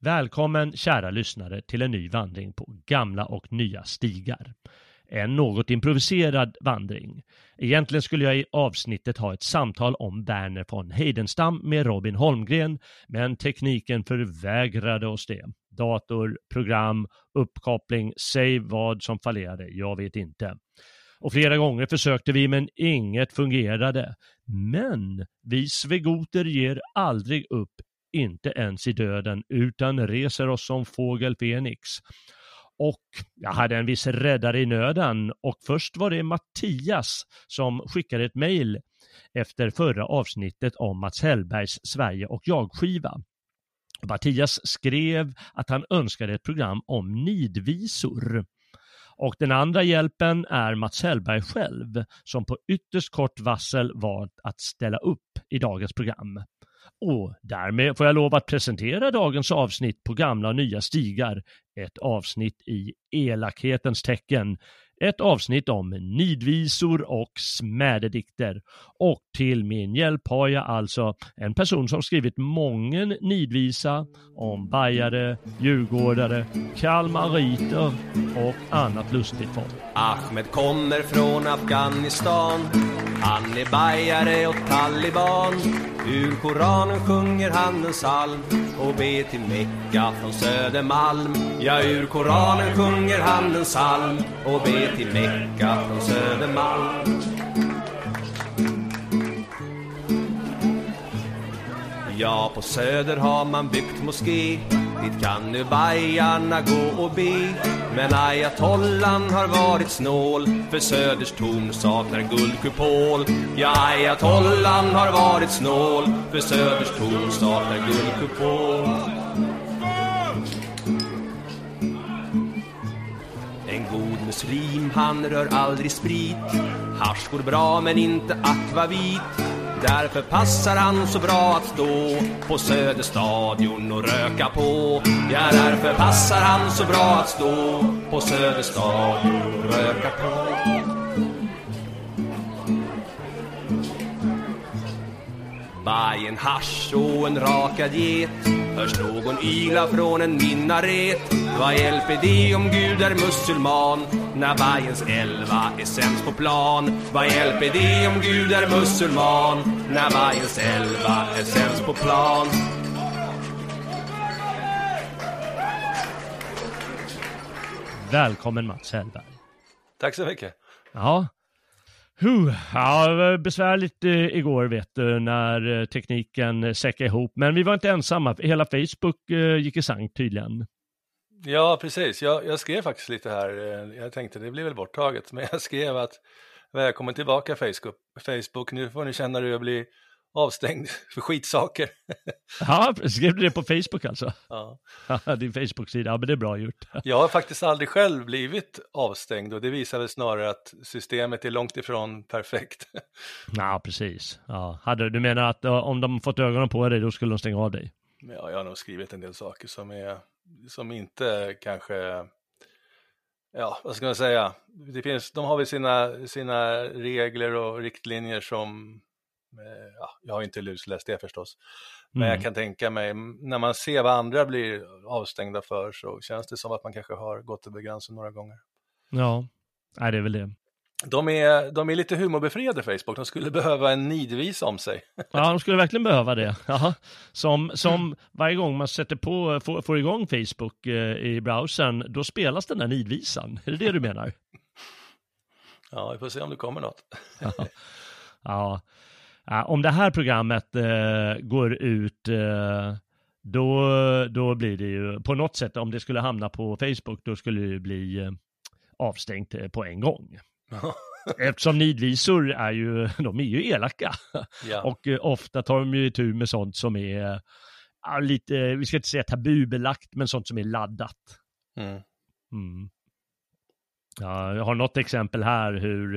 Välkommen kära lyssnare till en ny vandring på gamla och nya stigar. En något improviserad vandring. Egentligen skulle jag i avsnittet ha ett samtal om Werner von Heidenstam med Robin Holmgren, men tekniken förvägrade oss det. Dator, program, uppkoppling, säg vad som fallerade, jag vet inte. Och flera gånger försökte vi men inget fungerade. Men vi svegoter ger aldrig upp inte ens i döden, utan reser oss som fågel Fenix. Och jag hade en viss räddare i nöden och först var det Mattias som skickade ett mejl efter förra avsnittet om Mats Hellbergs Sverige och jag-skiva. Mattias skrev att han önskade ett program om nidvisor. Och den andra hjälpen är Mats Hellberg själv som på ytterst kort vassel valt att ställa upp i dagens program. Och därmed får jag lov att presentera dagens avsnitt på gamla och nya stigar. Ett avsnitt i elakhetens tecken. Ett avsnitt om nidvisor och smädedikter. Och till min hjälp har jag alltså en person som skrivit mången nidvisa om bajare, djurgårdare, kalmariter och annat lustigt folk. Ahmed kommer från Afghanistan Han är bajare och taliban Ur Koranen sjunger han en psalm och ber till Mecka från Södermalm Ja, ur Koranen sjunger han en psalm och ber till Mecka från Södermalm. Ja, på Söder har man byggt moské. Dit kan nu bajarna gå och be. Men ayatollan har varit snål För Söders torn saknar guldkupol. Ja, ayatollan har varit snål För Söders torn saknar guldkupol. Muslim, han rör aldrig sprit. Hasch går bra men inte akvavit. Därför passar han så bra att stå på Söderstadion och röka på. Ja, därför passar han så bra att stå på Söderstadion och röka på. Bajen hasch och en rakad get. Hörs någon yla från en minaret Vad hjälper det om Gud är musulman När Bajens elva är sämst på plan Vad hjälper det om Gud är musulman När Bajens elva är sämst på plan Välkommen Mats Hellberg. Tack så mycket. Ja. Huh. Ja, det var besvärligt eh, igår vet du, när eh, tekniken eh, säckade ihop. Men vi var inte ensamma, hela Facebook eh, gick i sank tydligen. Ja, precis. Jag, jag skrev faktiskt lite här. Eh, jag tänkte det blir väl borttaget, men jag skrev att välkommen tillbaka Facebook. Facebook. Nu får ni känna hur jag blir avstängd för skitsaker. Ja, skrev du det på Facebook alltså? Ja. Din Facebook-sida, ja men det är bra gjort. Jag har faktiskt aldrig själv blivit avstängd och det visar väl snarare att systemet är långt ifrån perfekt. Ja, precis. Ja. Hade, du menar att om de fått ögonen på dig, då skulle de stänga av dig? Ja, jag har nog skrivit en del saker som, är, som inte kanske, ja vad ska man säga, det finns, de har väl sina, sina regler och riktlinjer som, ja, jag har inte lusläst det förstås, men Mm. jag kan tänka mig, när man ser vad andra blir avstängda för så känns det som att man kanske har gått över gränsen några gånger. Ja, nej det är väl det. De är, de är lite humorbefriade Facebook, de skulle behöva en nidvisa om sig. Ja, de skulle verkligen behöva det. Ja. Som, som varje gång man sätter på, får, får igång Facebook eh, i browsern, då spelas den där nidvisan. Är det det du menar? Ja, vi får se om det kommer något. Ja. Ja, om det här programmet eh, går ut, eh, då, då blir det ju på något sätt, om det skulle hamna på Facebook, då skulle det ju bli eh, avstängt eh, på en gång. Eftersom nidvisor är ju, de är ju elaka. Ja. Och eh, ofta tar de ju tur med sånt som är lite, vi ska inte säga tabubelagt, men sånt som är laddat. Mm. Mm. Ja, jag har något exempel här hur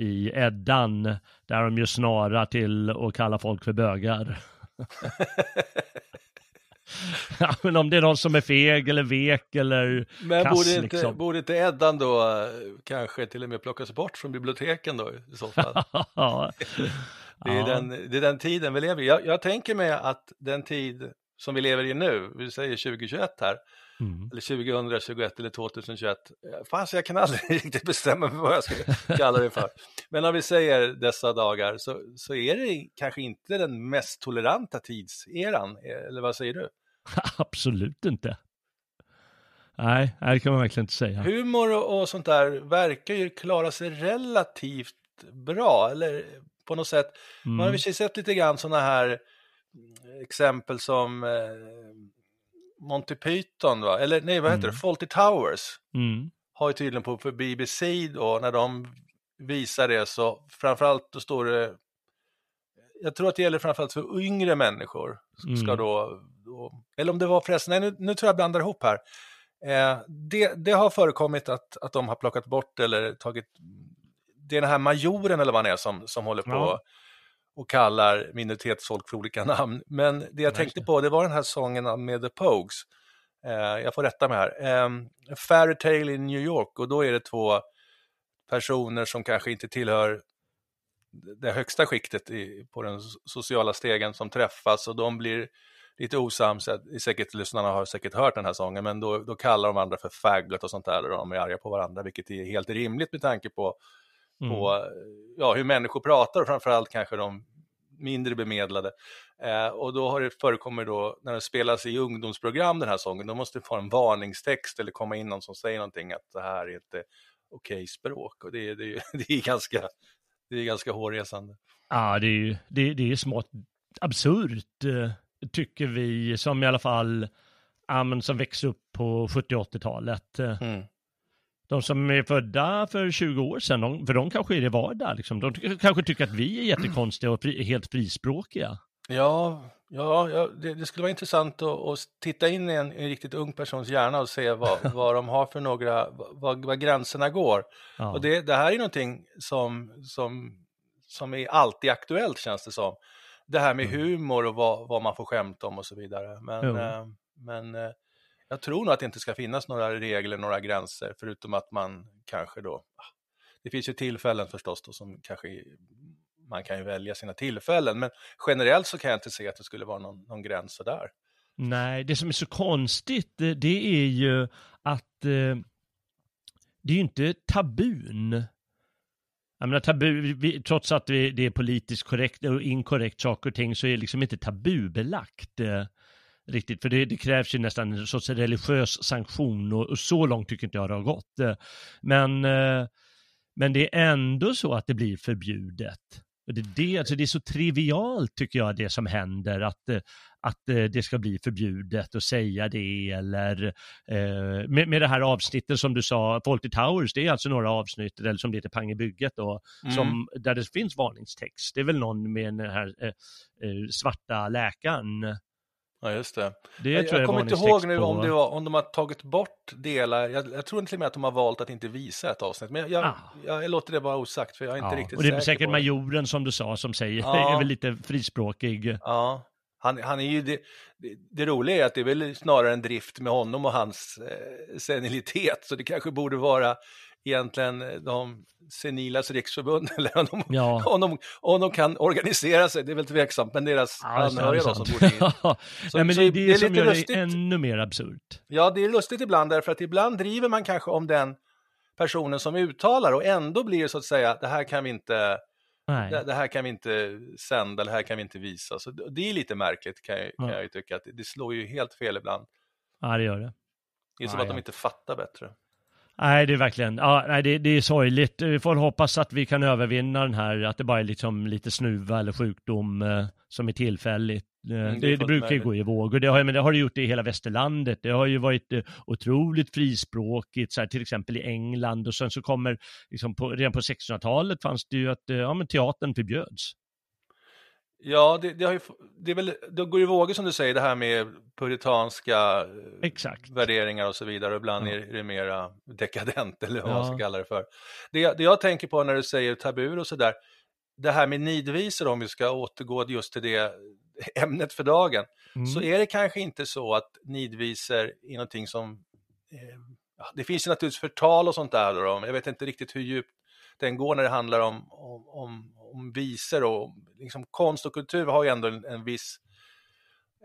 i Eddan, där de ju snara till att kalla folk för bögar. ja, men om det är någon som är feg eller vek eller Men kass, borde, inte, liksom. borde inte Eddan då eh, kanske till och med plockas bort från biblioteken då i så fall? Det är, Ja. den, det är den tiden vi lever i. Jag, jag tänker mig att den tid som vi lever i nu, vi säger 2021 här, Mm. eller 2021 eller 2021, eh, fan så jag kan aldrig riktigt bestämma mig vad jag ska kalla det för. Men om vi säger dessa dagar så, så är det kanske inte den mest toleranta tidseran, eh, eller vad säger du? Absolut inte. Nej, det kan man verkligen inte säga. Humor och, och sånt där verkar ju klara sig relativt bra, eller på något sätt. Man har Mm. i och för sig sett lite grann sådana här mm, exempel som eh, Monty Python, va? eller nej, vad heter Mm. det, Fawlty Towers Mm. har ju tydligen på för BBC då, när de visar det så framförallt då står det, jag tror att det gäller framförallt för yngre människor, som ska Mm. då, då, eller om det var förresten, nej nu, nu tror jag jag blandar ihop här. Eh, det, det har förekommit att, att de har plockat bort eller tagit, det är den här majoren eller vad han är som, som håller på Ja. Och kallar minoritetsfolk för olika namn. Men det jag tänkte på, det var den här sången med The Pogues. Eh, jag får rätta mig här. Um, Fairy Tale in New York och då är det två personer som kanske inte tillhör det högsta skiktet i, på den so- sociala stegen som träffas och de blir lite osams. Säkert, lyssnarna har säkert hört den här sången, men då, då kallar de varandra för faggot och sånt där och de är arga på varandra, vilket är helt rimligt med tanke på Mm. på ja, hur människor pratar och framförallt kanske de mindre bemedlade. Eh, och då har det förekommit då, när det spelas i ungdomsprogram den här sången, då måste det få en varningstext eller komma in någon som säger någonting att det här är inte okej språk. Och det, är- det, det är ganska, det är ganska hårresande. Ja, det är ju det, det är smått absurt, eh, tycker vi, som i alla fall, ja, men som växer upp på 70 80-talet. Eh, Mm. De som är födda för 20 år sedan, de, för de kanske är det vardag. Liksom. De kanske tycker att vi är jättekonstiga och fri, helt frispråkiga. Ja, ja, ja det, det skulle vara intressant att, att titta in i en, en riktigt ung persons hjärna och se vad, vad de har för några, vad, vad gränserna går. Ja. Och det, det här är någonting som, som, som är alltid aktuellt känns det som. Det här med humor och vad, vad man får skämta om och så vidare. Men, eh, men eh, jag tror nog att det inte ska finnas några regler, några gränser, förutom att man kanske då, ah, det finns ju tillfällen förstås då som kanske man kan ju välja sina tillfällen, men generellt så kan jag inte se att det skulle vara någon, någon gräns sådär. Nej, det som är så konstigt, eh, det är ju att eh, det är ju inte tabun. Jag menar, tabu, vi, trots att vi, det är politiskt korrekt och inkorrekt saker och ting så är det liksom inte tabubelagt eh, riktigt. För det, det krävs ju nästan en sorts religiös sanktion och, och så långt tycker inte jag det har gått. Men, eh, men det är ändå så att det blir förbjudet. Och det, är det, alltså det är så trivialt tycker jag det som händer att, eh, att eh, det ska bli förbjudet att säga det eller eh, med, med det här avsnittet som du sa, Fawlty Towers, det är alltså några avsnitt, eller som det heter Pang i bygget då, Mm. som, där det finns varningstext. Det är väl någon med den här eh, svarta läkaren. Ja, just det. Det Jag, jag kommer inte ihåg nu om, det var, om de har tagit bort delar. Jag, jag tror till och med att de har valt att inte visa ett avsnitt. Men jag, Ah. jag, låter det vara osagt för jag är inte Ja, riktigt och det är säker säkert majoren som du sa som säger, Ja. är väl lite frispråkig. Ja, han, han är ju det, det, det roliga är att det är väl snarare en drift med honom och hans eh, senilitet. Så det kanske borde vara egentligen eh, de senilas riksförbund eller om de, Ja. om, de, om de kan organisera sig. Det är väl tveksamt, men deras Ja, det anhöriga då som borde in. Så- Nej, men så det är det, det är som lite gör det lustigt. ännu mer absurt. Ja, det är lustigt ibland därför att ibland driver man kanske om den personen som uttalar och ändå blir det så att säga, det här kan vi inte, det, det här kan vi inte sända, det här kan vi inte visa. Så det det är lite märkligt kan jag, kan Ja. jag tycka, att det, det slår ju helt fel ibland. Ja, det gör det. Det är som Ja, att de inte fattar bättre. Nej, det är verkligen, ja, nej, det, det är sorgligt. Vi får hoppas att vi kan övervinna den här, att det bara är liksom lite snuva eller sjukdom eh, som är tillfälligt. Eh, det är det, det fullt brukar ju gå i vågor. Det har, men det har det gjort i hela västerlandet. Det har ju varit eh, otroligt frispråkigt, så här, till exempel i England. Och sen så kommer, liksom på, redan på 1600-talet fanns det ju att eh, ja, men teatern förbjöds. Ja, det, det, har ju, det, är väl, det går i vågor som du säger, det här med puritanska eh, Exakt. värderingar och så vidare. Ibland Ja. är det mera dekadent eller vad man Ja. ska kalla det för. Det, det jag tänker på när du säger tabur och sådär, det här med nidvisor om vi ska återgå just till det ämnet för dagen, Mm. så är det kanske inte så att nidvisor är någonting som... Eh, det finns ju naturligtvis förtal och sånt där, då, jag vet inte riktigt hur djupt den går när det handlar om, om, om, om visor och liksom konst och kultur har ju ändå en, en viss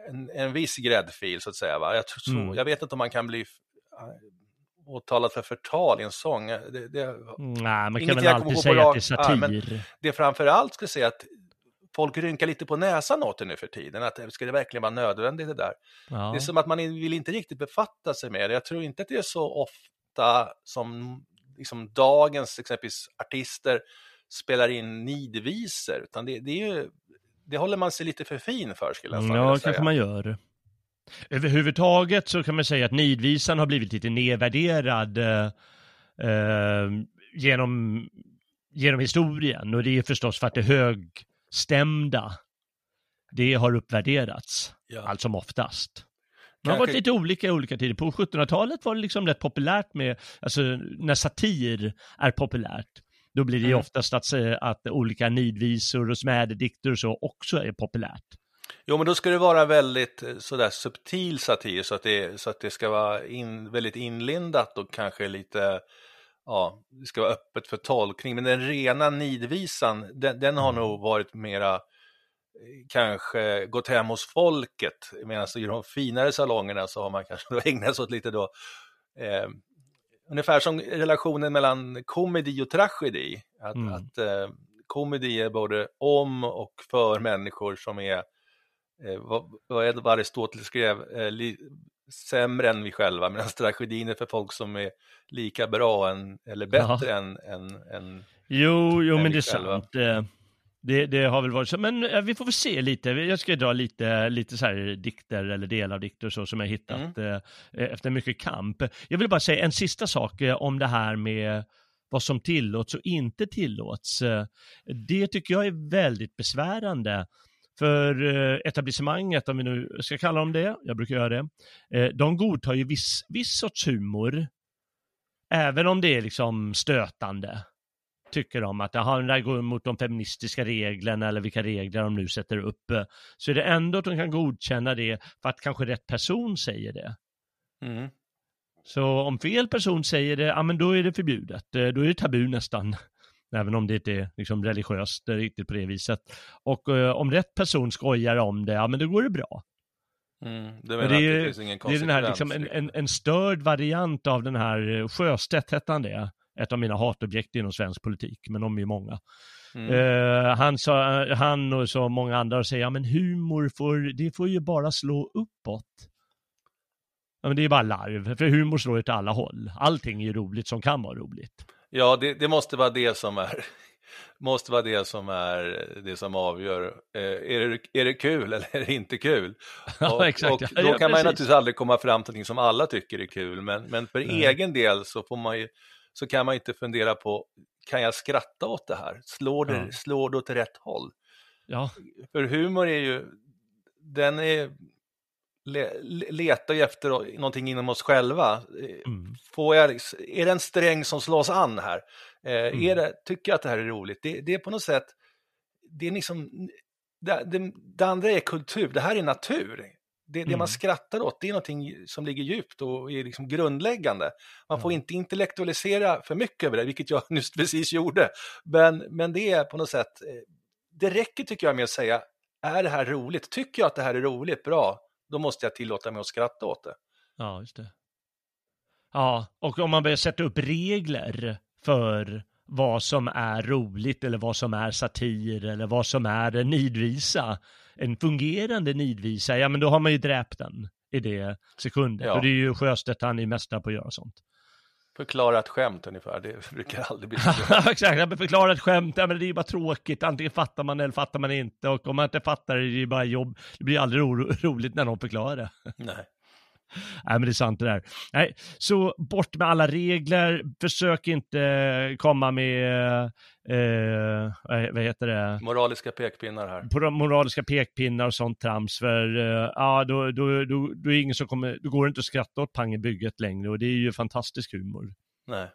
en, en viss gräddfil så att säga. Va? Jag, tror Mm. jag vet inte om man kan bli äh, åtalad för förtal i en sång. Det, det, Nej, man kan väl alltid säga att det är satir. men- det framför allt skulle säga att folk rynkar lite på näsan åt det nu för tiden. Att eh, ska det verkligen vara nödvändigt det där? Ja. Det är som att man vill inte riktigt befatta sig med det. Jag tror inte att det är så ofta som liksom dagens exempelvis artister spelar in nidvisor, utan det, det är ju det håller man sig lite för fin för skulle jag Mm, fan Ja, vilja kanske säga. man gör. Överhuvudtaget så kan man säga att nidvisan har blivit lite nedvärderad eh, eh, genom, genom historien. Och det är förstås för att det högstämda, det har uppvärderats, Ja. allt som oftast. Det har varit lite olika i olika tider. På 1700-talet var det liksom rätt populärt med, alltså när satir är populärt, då blir det ju Mm. oftast att, säga att olika nidvisor och smädedikter och så också är populärt. Jo, men då ska det vara väldigt eh, sådär subtil satir så att det, så att det ska vara in, väldigt inlindat och kanske lite, ja, det ska vara öppet för tolkning. Men den rena nidvisan, den, den har nog varit mera, eh, kanske gått hem hos folket. Medan i de finare salongerna så har man kanske då ägnat sig åt lite då, eh, ungefär som relationen mellan komedi och tragedi. Att, Mm. att eh, komedi är både om och för människor som är eh, vad, vad är det vad Aristoteles skrev, eh, li, sämre än vi själva, medan tragedin är för folk som är lika bra än, eller bättre än, än, än Jo, jo än men det är själva. sant. Eh, Det, det har väl varit så, men eh, vi får väl se lite. Jag ska dra lite, lite så här dikter eller delar av dikter så som jag hittat Mm. eh, efter mycket kamp. Jag vill bara säga en sista sak eh, om det här med vad som tillåts och inte tillåts. Eh, Det tycker jag är väldigt besvärande. För eh, etablissemanget, om vi nu ska kalla dem det, jag brukar göra det, eh, de godtar ju viss, viss sorts humor, även om det är liksom stötande tycker de att aha, det där går mot de feministiska reglerna eller vilka regler de nu sätter upp, så är det ändå att de kan godkänna det för att kanske rätt person säger det. mm. Så om fel person säger det, ja men då är det förbjudet. Eh, Då är det tabu nästan. Även om det inte är liksom religiöst eh, riktigt på det viset. Och eh, om rätt person skojar om det, ja men då går det bra. Mm. Du Men det är det Det är den här liksom en, en, en störd variant av den här eh, Sjöstedt hette han det. Ett av mina hatobjekt inom svensk politik, men de är ju många. Mm. Eh, han, sa, han och så många andra säger, ja men humor får, det får ju bara slå uppåt. Ja men det är bara larv, för humor slår ju till alla håll. Allting är ju roligt som kan vara roligt. Ja, det, det måste vara det som är måste vara det som är det som avgör. Eh, är, det, är det kul eller är det inte kul? Ja, och, exakt. och Ja, då ja, kan man ju precis. naturligtvis aldrig komma fram till någonting som alla tycker är kul, men, men för Nej. egen del så, får man ju, så kan man inte fundera på, kan jag skratta åt det här? Slår det, Ja. slår det åt rätt håll? Ja, För humor är ju, den är, le, le- letar ju efter någonting inom oss själva. Eh, mm. Får jag, är det en sträng som slås an här? Eh, Mm. är det, tycker jag att det här är roligt? Det, det är på något sätt, det är liksom, det, det, det andra är kultur, det här är natur. Det, det Mm. man skrattar åt, det är någonting som ligger djupt och är liksom grundläggande. Man får Ja. inte intellektualisera för mycket över det, vilket jag nyss precis gjorde. Men, men det är på något sätt, eh, det räcker tycker jag med att säga, är det här roligt? Tycker jag att det här är roligt, bra, då måste jag tillåta mig att skratta åt det. ja just det. Ja, och om man börjar sätta upp regler för vad som är roligt eller vad som är satir eller vad som är en nidvisa, en fungerande nidvisa, ja men då har man ju dräpt den i det sekundet. Ja. Och det är ju Sjöstedt, han är ju mästare på att göra sånt. Förklara ett skämt ungefär, det brukar aldrig bli så. Exakt, jag förklarar ett skämt, ja, men det är ju bara tråkigt, antingen fattar man eller fattar man inte och om man inte fattar det, det är ju bara jobb, det blir aldrig ro roligt när någon förklarar det. Nej. Nej, men det är sant det där. Nej, så bort med alla regler, försök inte komma med, eh, vad heter det? Moraliska pekpinnar här. Moraliska pekpinnar och sånt trams, för eh, ja, då, då, då, då, är ingen som kommer, då går det inte att skratta åt pang i bygget längre och det är ju fantastisk humor. Nej.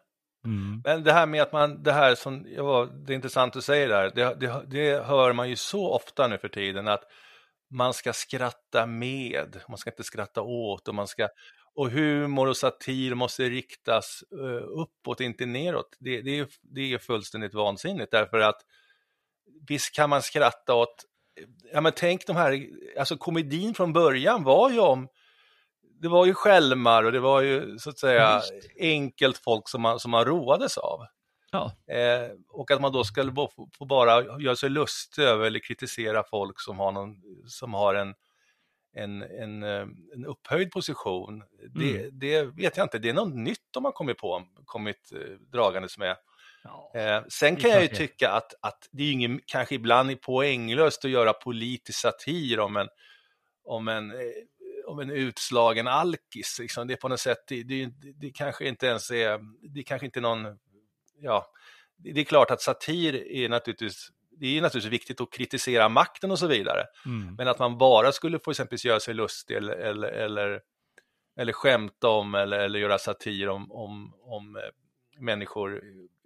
Mm. Men det här med att man, det här som, ja, det är intressant att säga där, det, det, det hör man ju så ofta nu för tiden att man ska skratta med, man ska inte skratta åt och man ska, och humor och satir måste riktas uh, uppåt, inte neråt. Det, det, är, det är fullständigt vansinnigt därför att visst kan man skratta åt, ja men tänk de här, alltså komedin från början var ju om det var ju skälmar och det var ju så att säga enkelt folk som man, som man roades av. Ja. Eh, och att man då skulle få bara göra sig lustig över eller kritisera folk som har, någon, som har en, en, en, eh, en upphöjd position. Det, mm. det vet jag inte, det är något nytt de har kommit på, kommit eh, dragandes med. Ja, eh, sen kan jag ju tycka att, att det är ingen, kanske ibland är poänglöst att göra politisk satir om en, om en, eh, om en utslagen alkis. Liksom. Det är på något sätt, det, det, det kanske inte ens är, det kanske inte är någon ja, det är klart att satir är naturligtvis det är naturligtvis viktigt att kritisera makten och så vidare. Mm. Men att man bara skulle få exempelvis göra sig lustig eller, eller, eller, eller skämta om eller, eller göra satir om, om, om eh, människor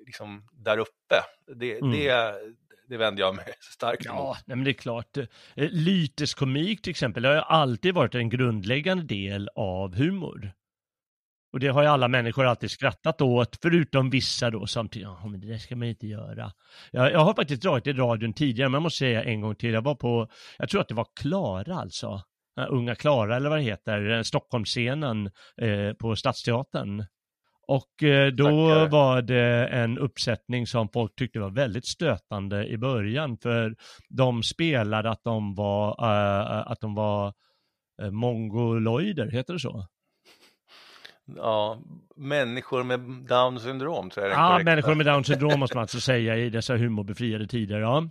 liksom där uppe, det, mm. det, det vänder jag mig starkt emot. Ja, nej, men det är klart. Eh, lyteskomik till exempel det har ju alltid varit en grundläggande del av humor. Och det har ju alla människor alltid skrattat åt, förutom vissa då som tycker, ja men det där ska man inte göra. Jag, jag har faktiskt dragit i radion tidigare, men jag måste säga en gång till, jag var på, jag tror att det var Klara alltså, Unga Klara eller vad det heter, Stockholmsscenen eh, på Stadsteatern. Och eh, då Tackar. var det en uppsättning som folk tyckte var väldigt stötande i början, för de spelade att de var, äh, att de var mongoloider, heter det så? Ja, människor med down syndrom tror jag är Ja, människor med down syndrom måste man alltså säga i dessa humorbefriade tider, ja.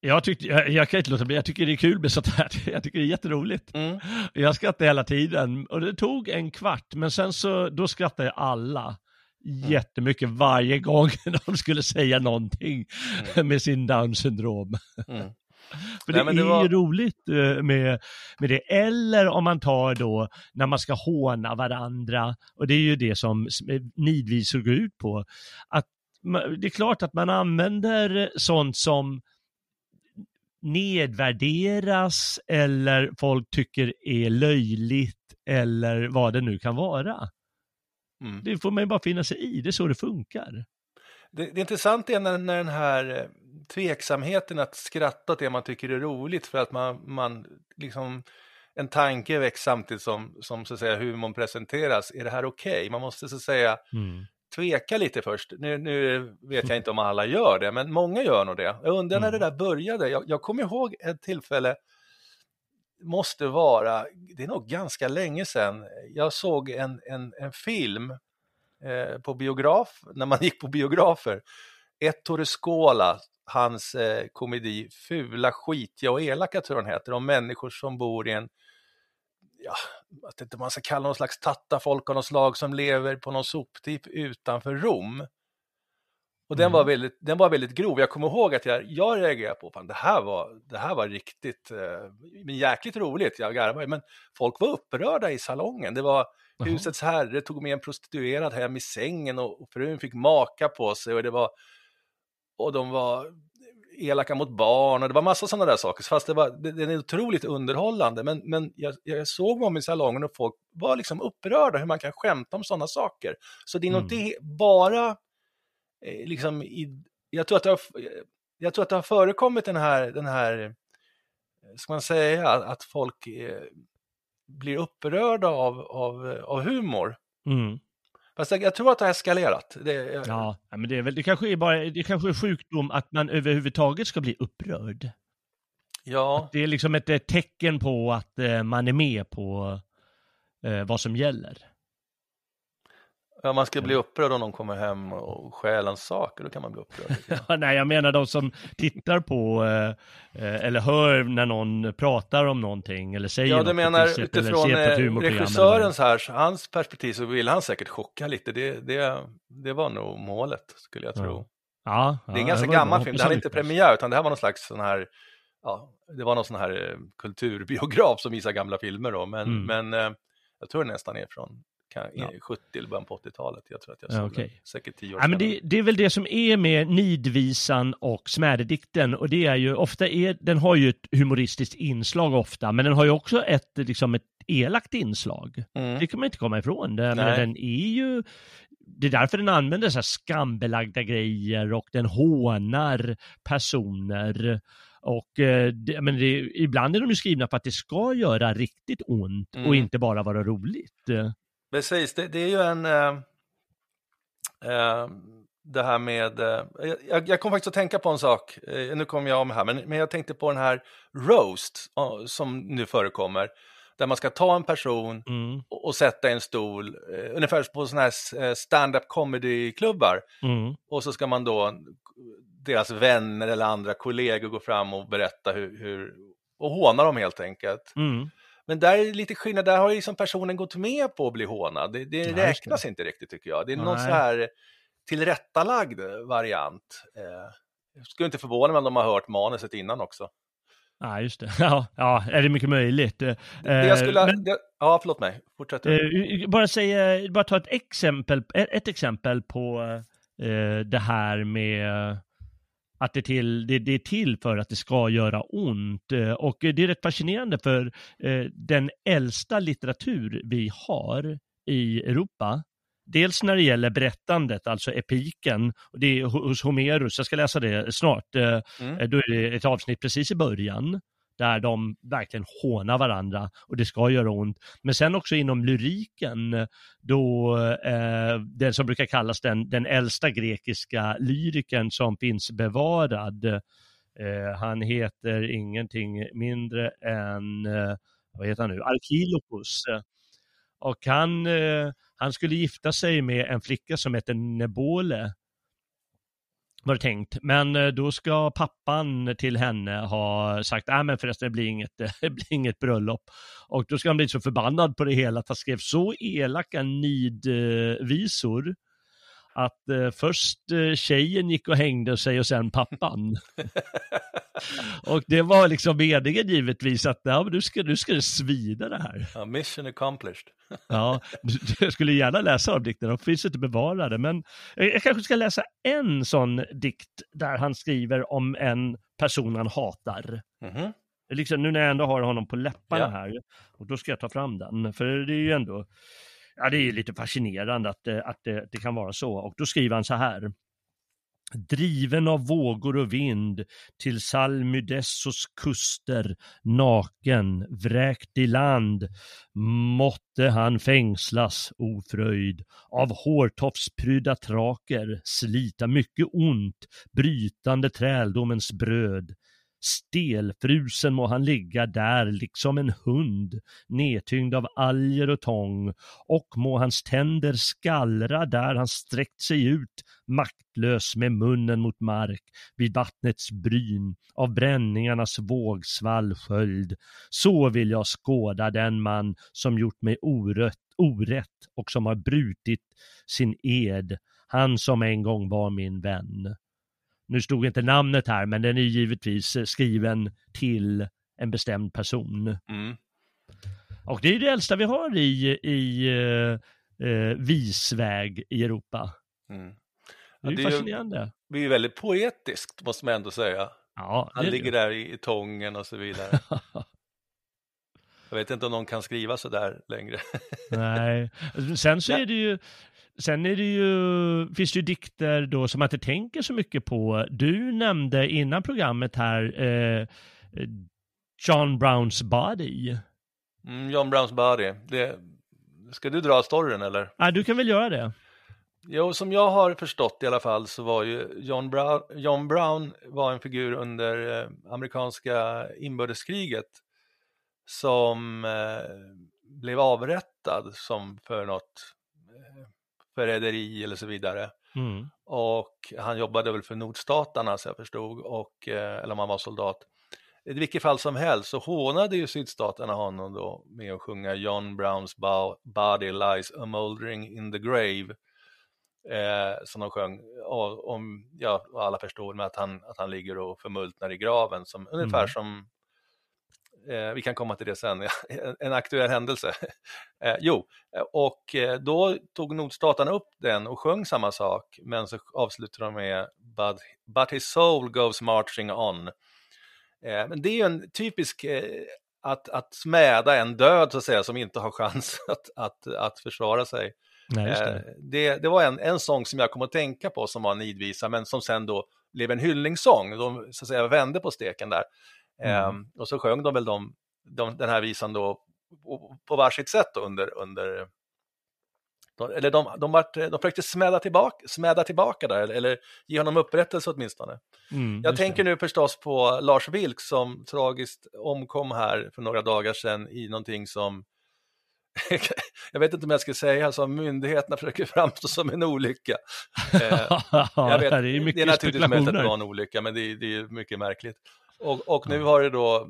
Jag, tyckte, jag, jag kan inte låta bli, jag tycker det är kul med sånt här. Jag tycker det är jätteroligt. Mm. Jag skrattar hela tiden och det tog en kvart, men sen så, då skrattade alla mm. jättemycket varje gång de skulle säga någonting mm. med sin down syndrom. Mm. För det, Nej, det är var... ju roligt eh, med, med det. Eller om man tar då när man ska håna varandra, och det är ju det som nidvisor går ut på, att det är klart att man använder sånt som nedvärderas eller folk tycker är löjligt eller vad det nu kan vara. Mm. Det får man ju bara finna sig i, det är så det funkar. Det, det intressanta är när, när den här eh, tveksamheten att skratta åt det man tycker är roligt för att man, man liksom en tanke väcks samtidigt som, som så att säga humorn presenteras. Är det här okej? Okay? Man måste så att säga mm. tveka lite först. Nu, nu, vet jag inte om alla gör det, men många gör nog det. Jag undrar mm. när det där började. Jag, jag kommer ihåg ett tillfälle, måste vara, det är nog ganska länge sedan, jag såg en, en, en film eh, på biograf, när man gick på biografer. Ettore Skåla hans eh, komedi Fula, skitiga och elaka tror jag den heter, om människor som bor i en, ja, att inte man ska kalla någon slags tattafolk av något slag som lever på någon soptipp utanför Rom. Och mm. den, var väldigt, den var väldigt grov. Jag kommer ihåg att jag, jag reagerade på, fan, det här var, det här var riktigt, eh, men jäkligt roligt, jag garvade, men folk var upprörda i salongen. Det var husets herre tog med en prostituerad hem i sängen och, och frun fick maka på sig och det var och de var elaka mot barn och det var massa sådana där saker. Fast det var, det, det är otroligt underhållande. Men, men jag, jag såg dem i salongen och folk var liksom upprörda hur man kan skämta om sådana saker. Så det är mm. nog det, bara eh, liksom i, jag tror att det har, jag tror att det har förekommit den här, den här, ska man säga, att folk eh, blir upprörda av, av, av humor. Mm. Fast jag, jag, tror att det har eskalerat. Det, jag... Ja, men det, är väl, det kanske är bara det kanske är sjukdom att man överhuvudtaget ska bli upprörd. Ja. Att det är liksom ett, tecken på att eh, man är med på eh, vad som gäller. Ja, man ska bli upprörd om någon kommer hem och stjäl ens saker, då kan man bli upprörd. jag. Nej, jag menar de som tittar på eh, eh, eller hör när någon pratar om någonting eller säger Ja, något du på menar eller utifrån eh, regissörens här, hans perspektiv så vill han säkert chocka lite. Det, det, det var nog målet, skulle jag tro. Ja, Det är en ja, ganska gammal film, det han inte premiär, utan det här var någon slags sån här, ja, det var någon sån här kulturbiograf som visar gamla filmer då, men, Mm. men jag tror det nästan är från Ja. 70 eller början på 80-talet. Jag tror att jag Ja, såg okej. den säkert tio år Ja, men det, det är väl det som är med nidvisan och smärdedikten och det är ju ofta är, den har ju ett humoristiskt inslag ofta, men den har ju också ett, liksom ett elakt inslag. Mm. Det kan man inte komma ifrån. Det, men den är ju, det är därför den använder så här skambelagda grejer och den hånar personer. Och eh, det, men det, ibland är de ju skrivna för att det ska göra riktigt ont och Mm. inte bara vara roligt. Precis, det, det är ju en... Eh, eh, det här med... Eh, jag, jag kom faktiskt att tänka på en sak, eh, nu kommer jag om här, men, men jag tänkte på den här roast som nu förekommer. Där man ska ta en person Mm, och, och sätta en stol, eh, ungefär på sådana här eh, stand-up comedy-klubbar. mm, Och så ska man då, deras vänner eller andra kollegor gå fram och berätta hur, hur och håna dem helt enkelt. mm. Men där är det lite skillnad, där har ju liksom personen gått med på att bli hånad. Det, det räknas inte riktigt tycker jag. Det är någon Nej. så här tillrättalagd variant. Eh, skulle inte förvåna mig om de har hört manuset innan också. Ja, just det. Ja, ja, är det mycket möjligt. Eh, Det jag skulle, men- det, ja, förlåt mig, fortsätt. Eh, bara säga, bara ta ett exempel, ett, exempel på eh, det här med att det, till, det, det är till för att det ska göra ont. Eh, och det är rätt fascinerande för eh, den äldsta litteratur vi har i Europa, dels när det gäller berättandet, alltså epiken, och det är hos Homerus, jag ska läsa det snart, eh, Mm. Då är det ett avsnitt precis i början där de verkligen hånar varandra och det ska göra ont. Men sen också inom lyriken, då eh, den som brukar kallas den, den äldsta grekiska lyriken som finns bevarad, eh, han heter ingenting mindre än, eh, vad heter han nu, Alkilopus. Och han, eh, han skulle gifta sig med en flicka som heter Nebole var det tänkt. Men eh, då ska pappan till henne ha sagt, nej men förresten det blir inget, det blir inget bröllop. Och då ska han bli så förbannad på det hela att han skrev så elaka nidvisor eh, att eh, först eh, tjejen gick och hängde sig och sen pappan. och det var liksom meningen givetvis att ja, men nu, ska, nu ska det svida det här. Ja, mission accomplished. Ja, jag skulle gärna läsa de dikterna, de finns inte bevarade. Men jag jag kanske ska läsa en sån dikt där han skriver om en person han hatar. Mhm. Liksom, nu när jag ändå har honom på läpparna Ja. här, och då ska jag ta fram den. För det är ju ändå, ja det är lite fascinerande att, det- att det, det kan vara så. Och då skriver han så här. Driven av vågor och vind till Salmydessos kuster, naken, vräkt i land, måtte han fängslas, ofröjd, av hårtofsprydda traker, slita mycket ont, brytande träldomens bröd. Stelfrusen må han ligga där liksom en hund, nedtyngd av alger och tång, och må hans tänder skallra där han sträckt sig ut, maktlös med munnen mot mark, vid vattnets bryn, av bränningarnas vågsvall sköld. Så vill jag skåda den man som gjort mig orätt, orätt och som har brutit sin ed, han som en gång var min vän. Nu stod inte namnet här, men den är givetvis eh, skriven till en bestämd person. Mm. Och det är det äldsta vi har i, i eh, eh, visväg i Europa. Mm. Det är Ja, ju det är ju- fascinerande. Det är ju väldigt poetiskt, måste man ändå säga. Ja, Han det- ligger där i, i tången och så vidare. Jag vet inte om någon kan skriva så där längre. Nej, sen så är det ju Sen är det ju, finns det ju dikter då som man inte tänker så mycket på. Du nämnde innan programmet här eh, John Browns Body. Mm, John Browns Body. Det, ska du dra storyn eller? Ah, du kan väl göra det? Jo, som jag har förstått i alla fall så var ju John Brown, John Brown var en figur under eh, amerikanska inbördeskriget som eh, blev avrättad som för något, förräderi eller så vidare. Mm. Och han jobbade väl för nordstaterna så jag förstod, och, eh, eller om han var soldat. I vilket fall som helst så hånade ju sydstaterna honom då med att sjunga John Browns body lies a moldering in the grave. Eh, som de sjöng, och, om, ja, alla förstår med att han, att han ligger och förmultnar i graven, som, ungefär Mm. som Eh, vi kan komma till det sen, en, en aktuell händelse. Eh, jo, eh, och eh, då tog nordstaterna upp den och sjöng samma sak, men så avslutade de med But, but his soul goes marching on. Eh, men det är ju en typisk att, att smäda en död så att säga som inte har chans att, att, att försvara sig. Nej, det. det, det var en, en sång som jag kom att tänka på som var en nidvisa, men som sen då blev en hyllningssång. De så att säga vände på steken där. Mm. Ehm, och så sjöng de väl de, de, den här visan då på, varsitt sätt under, under de, eller de, de, vart, de försökte smäda tillbaka, smäda tillbaka där, eller, eller ge honom upprättelse åtminstone. Mm, Jag tänker det. nu förstås på Lars Vilks som tragiskt omkom här för några dagar sedan i någonting som jag vet inte om jag ska säga som myndigheterna försöker framstå som en olycka. Eh, jag vet, det är mycket det är naturligtvis möjligt att det var en olycka, men det, är- det är mycket märkligt. Och, och nu har det då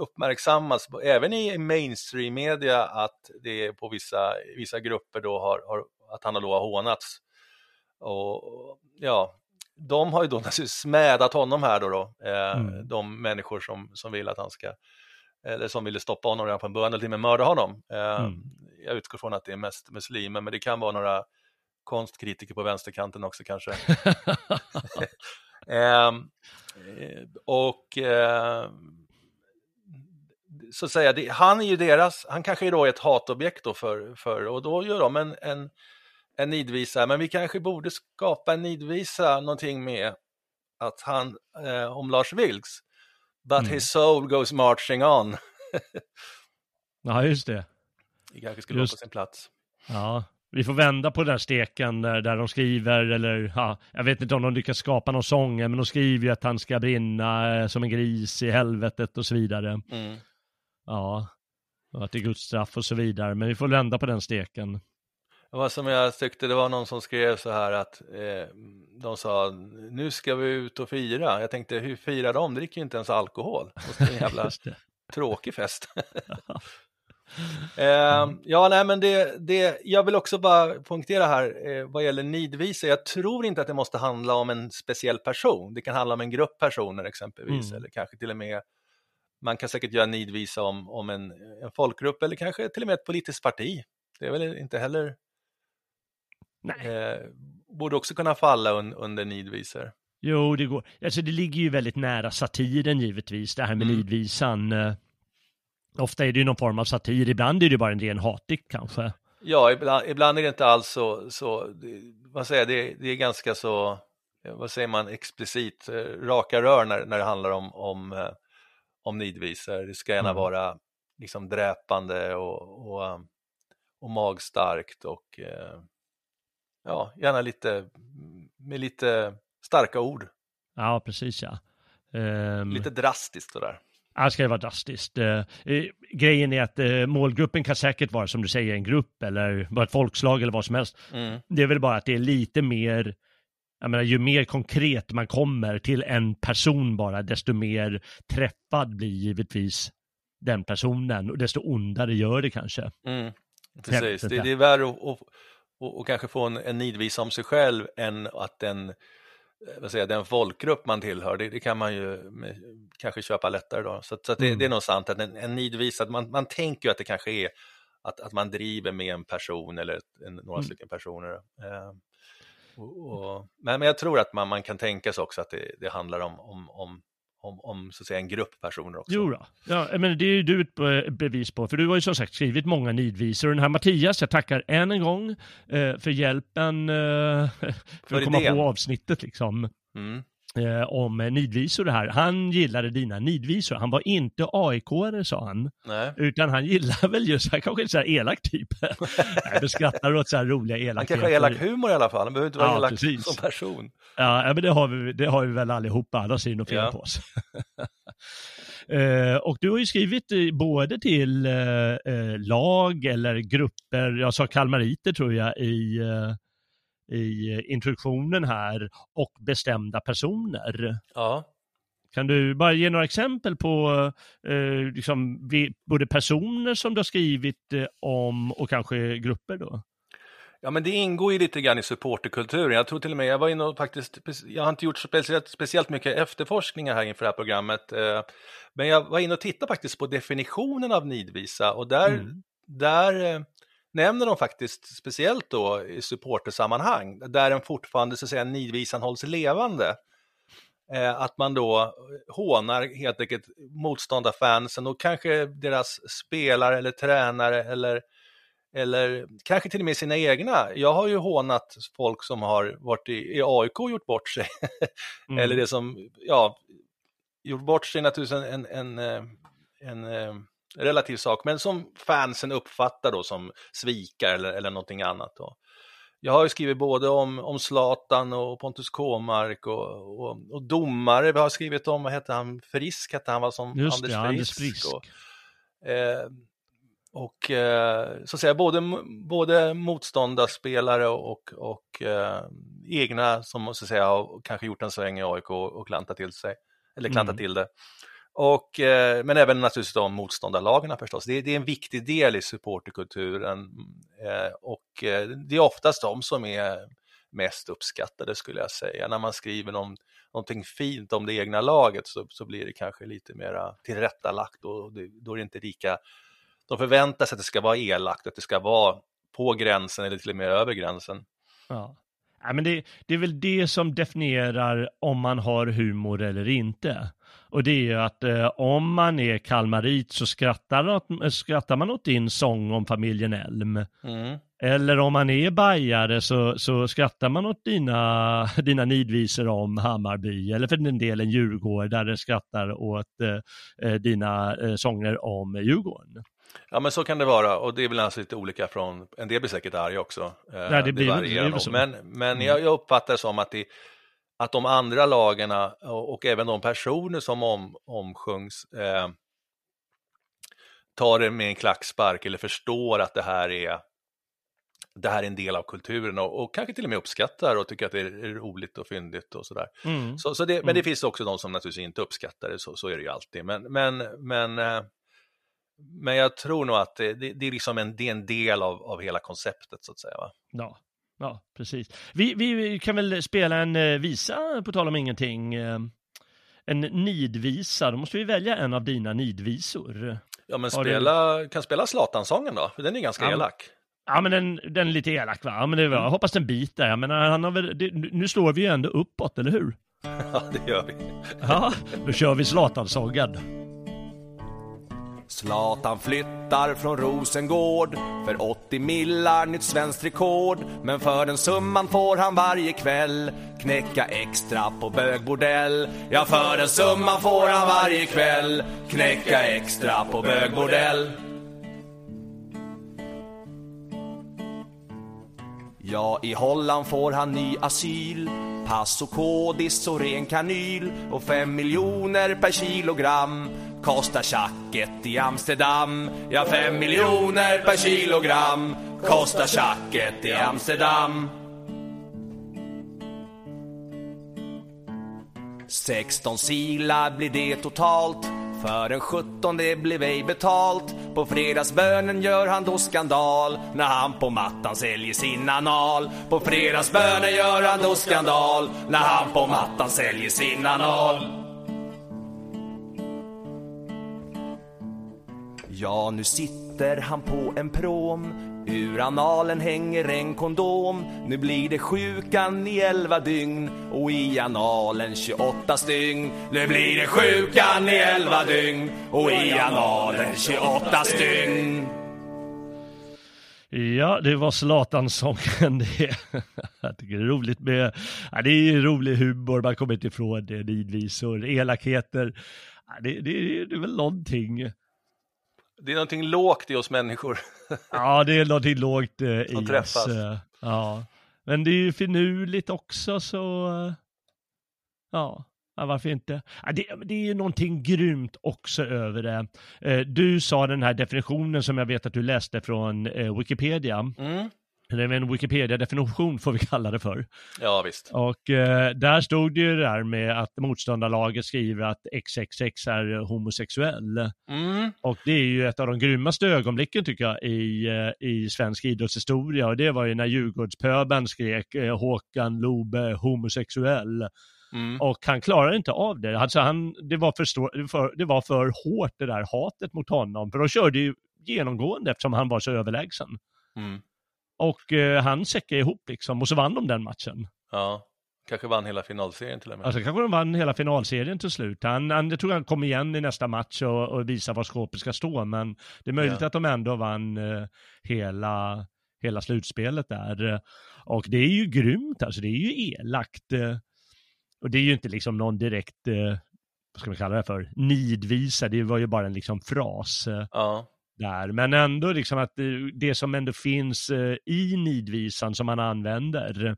uppmärksammats, även i mainstream-media, att det är på vissa, vissa grupper då har, har, att han har då har hånats. Och ja, de har ju då naturligtvis smädat honom här då, då eh, Mm. de människor som, som vill att han ska, eller som ville stoppa honom redan från början, eller till och med mörda honom. Eh, Mm. Jag utgår från att det är mest muslimer, men det kan vara några konstkritiker på vänsterkanten också kanske. Eh, och eh, så att säga, det, han är ju deras, han kanske är då ett hatobjekt då för, för och då gör de en, en, en nidvisa, men vi kanske borde skapa en nidvisa någonting med att han, eh, om Lars Vilks, but Mm. his soul goes marching on. ja, just det. Det kanske skulle Just- vara på sin plats. Ja, vi får vända på den här steken där, där de skriver, eller ja, jag vet inte om de lyckas skapa någon sång, men de skriver ju att han ska brinna eh, som en gris i helvetet och så vidare. Mm. Ja, och att det är Guds straff och så vidare, men vi får vända på den steken. Det var som jag tyckte, det var någon som skrev så här att eh, de sa nu ska vi ut och fira. Jag tänkte hur firar de? De dricker ju inte ens alkohol. Det är en jävla tråkig fest. eh, ja, nej, men det, det, jag vill också bara poängtera här eh, vad gäller nidvisa. Jag tror inte att det måste handla om en speciell person. Det kan handla om en grupp personer exempelvis, Mm. eller kanske till och med man kan säkert göra nidvisa om, om en, en folkgrupp eller kanske till och med ett politiskt parti. Det är väl inte heller Nej, eh, borde också kunna falla un, under nidvisor. jo det går. Alltså det ligger ju väldigt nära satiren givetvis, det här med Mm. nidvisan. Ofta är det ju någon form av satir, ibland är det bara en ren hatdikt kanske. Ja, ibland, ibland är det inte alls så, så vad säger jag, det, det är ganska så, vad säger man, explicit, eh, raka rör när, när det handlar om, om, eh, om nidvisor. Det ska gärna Mm. vara liksom dräpande och, och, och magstarkt och eh, ja, gärna lite med lite starka ord, Ja, precis ja. Ehm, lite drastiskt sådär. Ja, ska det vara drastiskt. Eh, eh, grejen är att eh, målgruppen kan säkert vara som du säger en grupp eller bara ett folkslag eller vad som helst. Mm. Det är väl bara att det är lite mer, jag menar ju mer konkret man kommer till en person bara, desto mer träffad blir givetvis den personen och desto ondare gör det kanske. Mm, precis, det, det är värre att, att, att, att kanske få en, en nidvisa om sig själv än att den, vad säger, den folkgrupp man tillhör, det, det kan man ju med, kanske köpa lättare då. Så, så det, Mm. det är nog sant att en, en nidvisa, att man, man tänker ju att det kanske är att, att man driver med en person eller en, några Mm. stycken personer. Eh, och, och, men, men jag tror att man, man kan tänka sig också att det, det handlar om, om, om, om, om så att säga, en grupp personer också. Jo då. Ja, men det är ju du ett eh, bevis på, för du har ju som sagt skrivit många nidvisor den här Mattias, jag tackar än en gång eh, för hjälpen eh, för, För att komma idén. på avsnittet liksom. Mm. Eh, om nidvisor det här. Han gillade dina nidvisor. Han var inte AIK-are sa han, Nej. utan han gillar väl just, han kanske är så här elak typ. Men skrattar åt så här roliga Han elakheter. kanske har elak humor i alla fall, han behöver inte vara Ja, elak precis. som person. Ja, men det har vi, det har vi väl allihopa, alla ser något fel Ja. på oss. Eh, och du har ju skrivit eh, både till eh, eh, lag eller grupper, jag sa kalmariter tror jag i, i eh, introduktionen här, och bestämda personer. Ja. Kan du bara ge några exempel på eh, liksom, både personer som du har skrivit eh, om och kanske grupper då? Ja, men det ingår ju lite grann i supporterkulturen. Jag tror till och med, jag var inne och faktiskt, jag har inte gjort speciellt, speciellt mycket efterforskningar här inför det här programmet, eh, men jag var inne och tittade faktiskt på definitionen av nidvisa och där, Mm. där eh, nämner de faktiskt speciellt då i supportersammanhang, där den fortfarande så att säga nidvisan hålls levande. Eh, att man då hånar helt enkelt motståndarfansen och kanske deras spelare eller tränare eller eller kanske till och med sina egna. Jag har ju hånat folk som har varit i, i AIK och gjort bort sig. Mm. Eller det som, ja, gjort bort sig naturligtvis en, en, en, eh, en, eh, relativ sak, men som fansen uppfattar då som svikare eller, eller någonting annat. Då. Jag har ju skrivit både om, om Zlatan och Pontus Kåmark och, och, och domare. Vi har skrivit om, vad hette han, Frisk hette han, var som Just Anders det, Frisk. Anders Frisk. Och, eh, och eh, så att säga, både, både motståndarspelare och, och eh, egna som så att säga, har kanske gjort en sväng i AIK och, och klantat till sig, eller klantat Mm. till det. Och, eh, men även naturligtvis de motståndarlagarna förstås. Det, är- det är en viktig del i supporterkulturen eh, och eh, det är oftast de som är mest uppskattade skulle jag säga. När man skriver någon, någonting fint om det egna laget så, så blir det kanske lite mera tillrättalagt och det, då är det inte lika de förväntar sig att det ska vara elakt, att det ska vara på gränsen eller till och med över gränsen. Ja. Ja, men det, det är väl det som definierar om man har humor eller inte. Och det är ju att eh, om man är kalmarit så skrattar, åt, skrattar man åt din sång om familjen Elm. Mm. Eller om man är bajare så, så skrattar man åt dina, dina nidvisor om Hammarby, eller för den delen Djurgården, där skrattar åt eh, eh, dina eh, sånger om Djurgården. Ja men så kan det vara och det är väl alltså lite olika från, en del blir säkert arga också. Eh, Ja, det blir varierar det nog. så. Men, men Mm. jag, jag uppfattar det som att, det, att de andra lagarna och, och även de personer som om, omsjungs eh, tar det med en klackspark eller förstår att det här är det här är en del av kulturen och, och kanske till och med uppskattar och tycker att det är roligt och fyndigt och sådär. Mm. Så, så det, Men Mm. det finns också de som naturligtvis inte uppskattar det, så, så är det ju alltid. Men, men, men, eh, men jag tror nog att det, det, det, är, liksom en, det är en del av, av hela konceptet så att säga. Va? Ja, ja precis. Vi, vi kan väl spela en eh, visa, på tal om ingenting. Eh, en nidvisa, då måste vi välja en av dina nidvisor. Ja, men Har du- spela, kan spela Zlatan-sången då, för den är ganska Ja, elak. Ja, men den, den är lite elak va? Ja, Men det var, jag hoppas den biter. Jag menar, han har väl, det, nu slår vi ju ändå uppåt, eller hur? Ja, det gör vi. Ja, då kör vi Zlatan-sången. Zlatan flyttar från Rosengård för 80 millar, nytt svenskt rekord. Men för den summan får han varje kväll knäcka extra på bögbordell. Ja, för den summan får han varje kväll knäcka extra på bögbordell. Ja, i Holland får han ny asyl Pass och kodis och ren kanyl Och fem miljoner per kilogram Kostar tjacket i Amsterdam. Ja, fem miljoner per kilogram. Kostar tjacket i Amsterdam. 16 sila blir det totalt. För en sjuttonde blev ej betalt. På fredagsbönen gör han då skandal. När han på mattan säljer sin anal. På fredagsbönen gör han då skandal. När han på mattan säljer sin anal. Ja, nu sitter han på en prom Ur analen hänger en kondom Nu blir det sjukan i elva dygn Och i analen 28 stygn Nu blir det sjukan i elva dygn Och i analen 28 stygn Ja, det var Zlatan-sången det. Jag tycker det är roligt med, ja, det är rolig humor, man kommer inte ifrån det, nidvisor, elakheter. Ja, det, det, det är väl någonting. Det är någonting lågt i oss människor. Ja, det är någonting lågt eh, i träffas. oss. eh, Ja, men det är ju finurligt också så, eh, ja. Ja, varför inte? Ja, det, det är ju någonting grymt också över det. Eh, Du sa den här definitionen som jag vet att du läste från eh, Wikipedia. Mm. Det är en Wikipedia-definition får vi kalla det för. Ja, visst. Och eh, där stod det ju det där med att motståndarlaget skriver att XXX är homosexuell. Mm. Och det är ju ett av de grymmaste ögonblicken tycker jag i, eh, i svensk idrottshistoria. Och det var ju när Djurgårdspöben skrek eh, Håkan Lobe homosexuell. Mm. Och han klarade inte av det. Alltså han, det, var för för, det var för hårt det där hatet mot honom. För de körde ju genomgående eftersom han var så överlägsen. Mm. Och eh, han säckade ihop liksom och så vann de den matchen. Ja, kanske vann hela finalserien till och med. Alltså kanske de vann hela finalserien till slut. Han, han, jag tror han kommer igen i nästa match och, och visar var skåpet ska stå, men det är möjligt Ja. att de ändå vann eh, hela, hela slutspelet där. Och det är ju grymt, alltså det är ju elakt. Eh, och det är ju inte liksom någon direkt, eh, vad ska man kalla det för, nidvisa, det var ju bara en liksom fras. Eh, Ja, där. Men ändå liksom att det, det som ändå finns eh, i nidvisan som man använder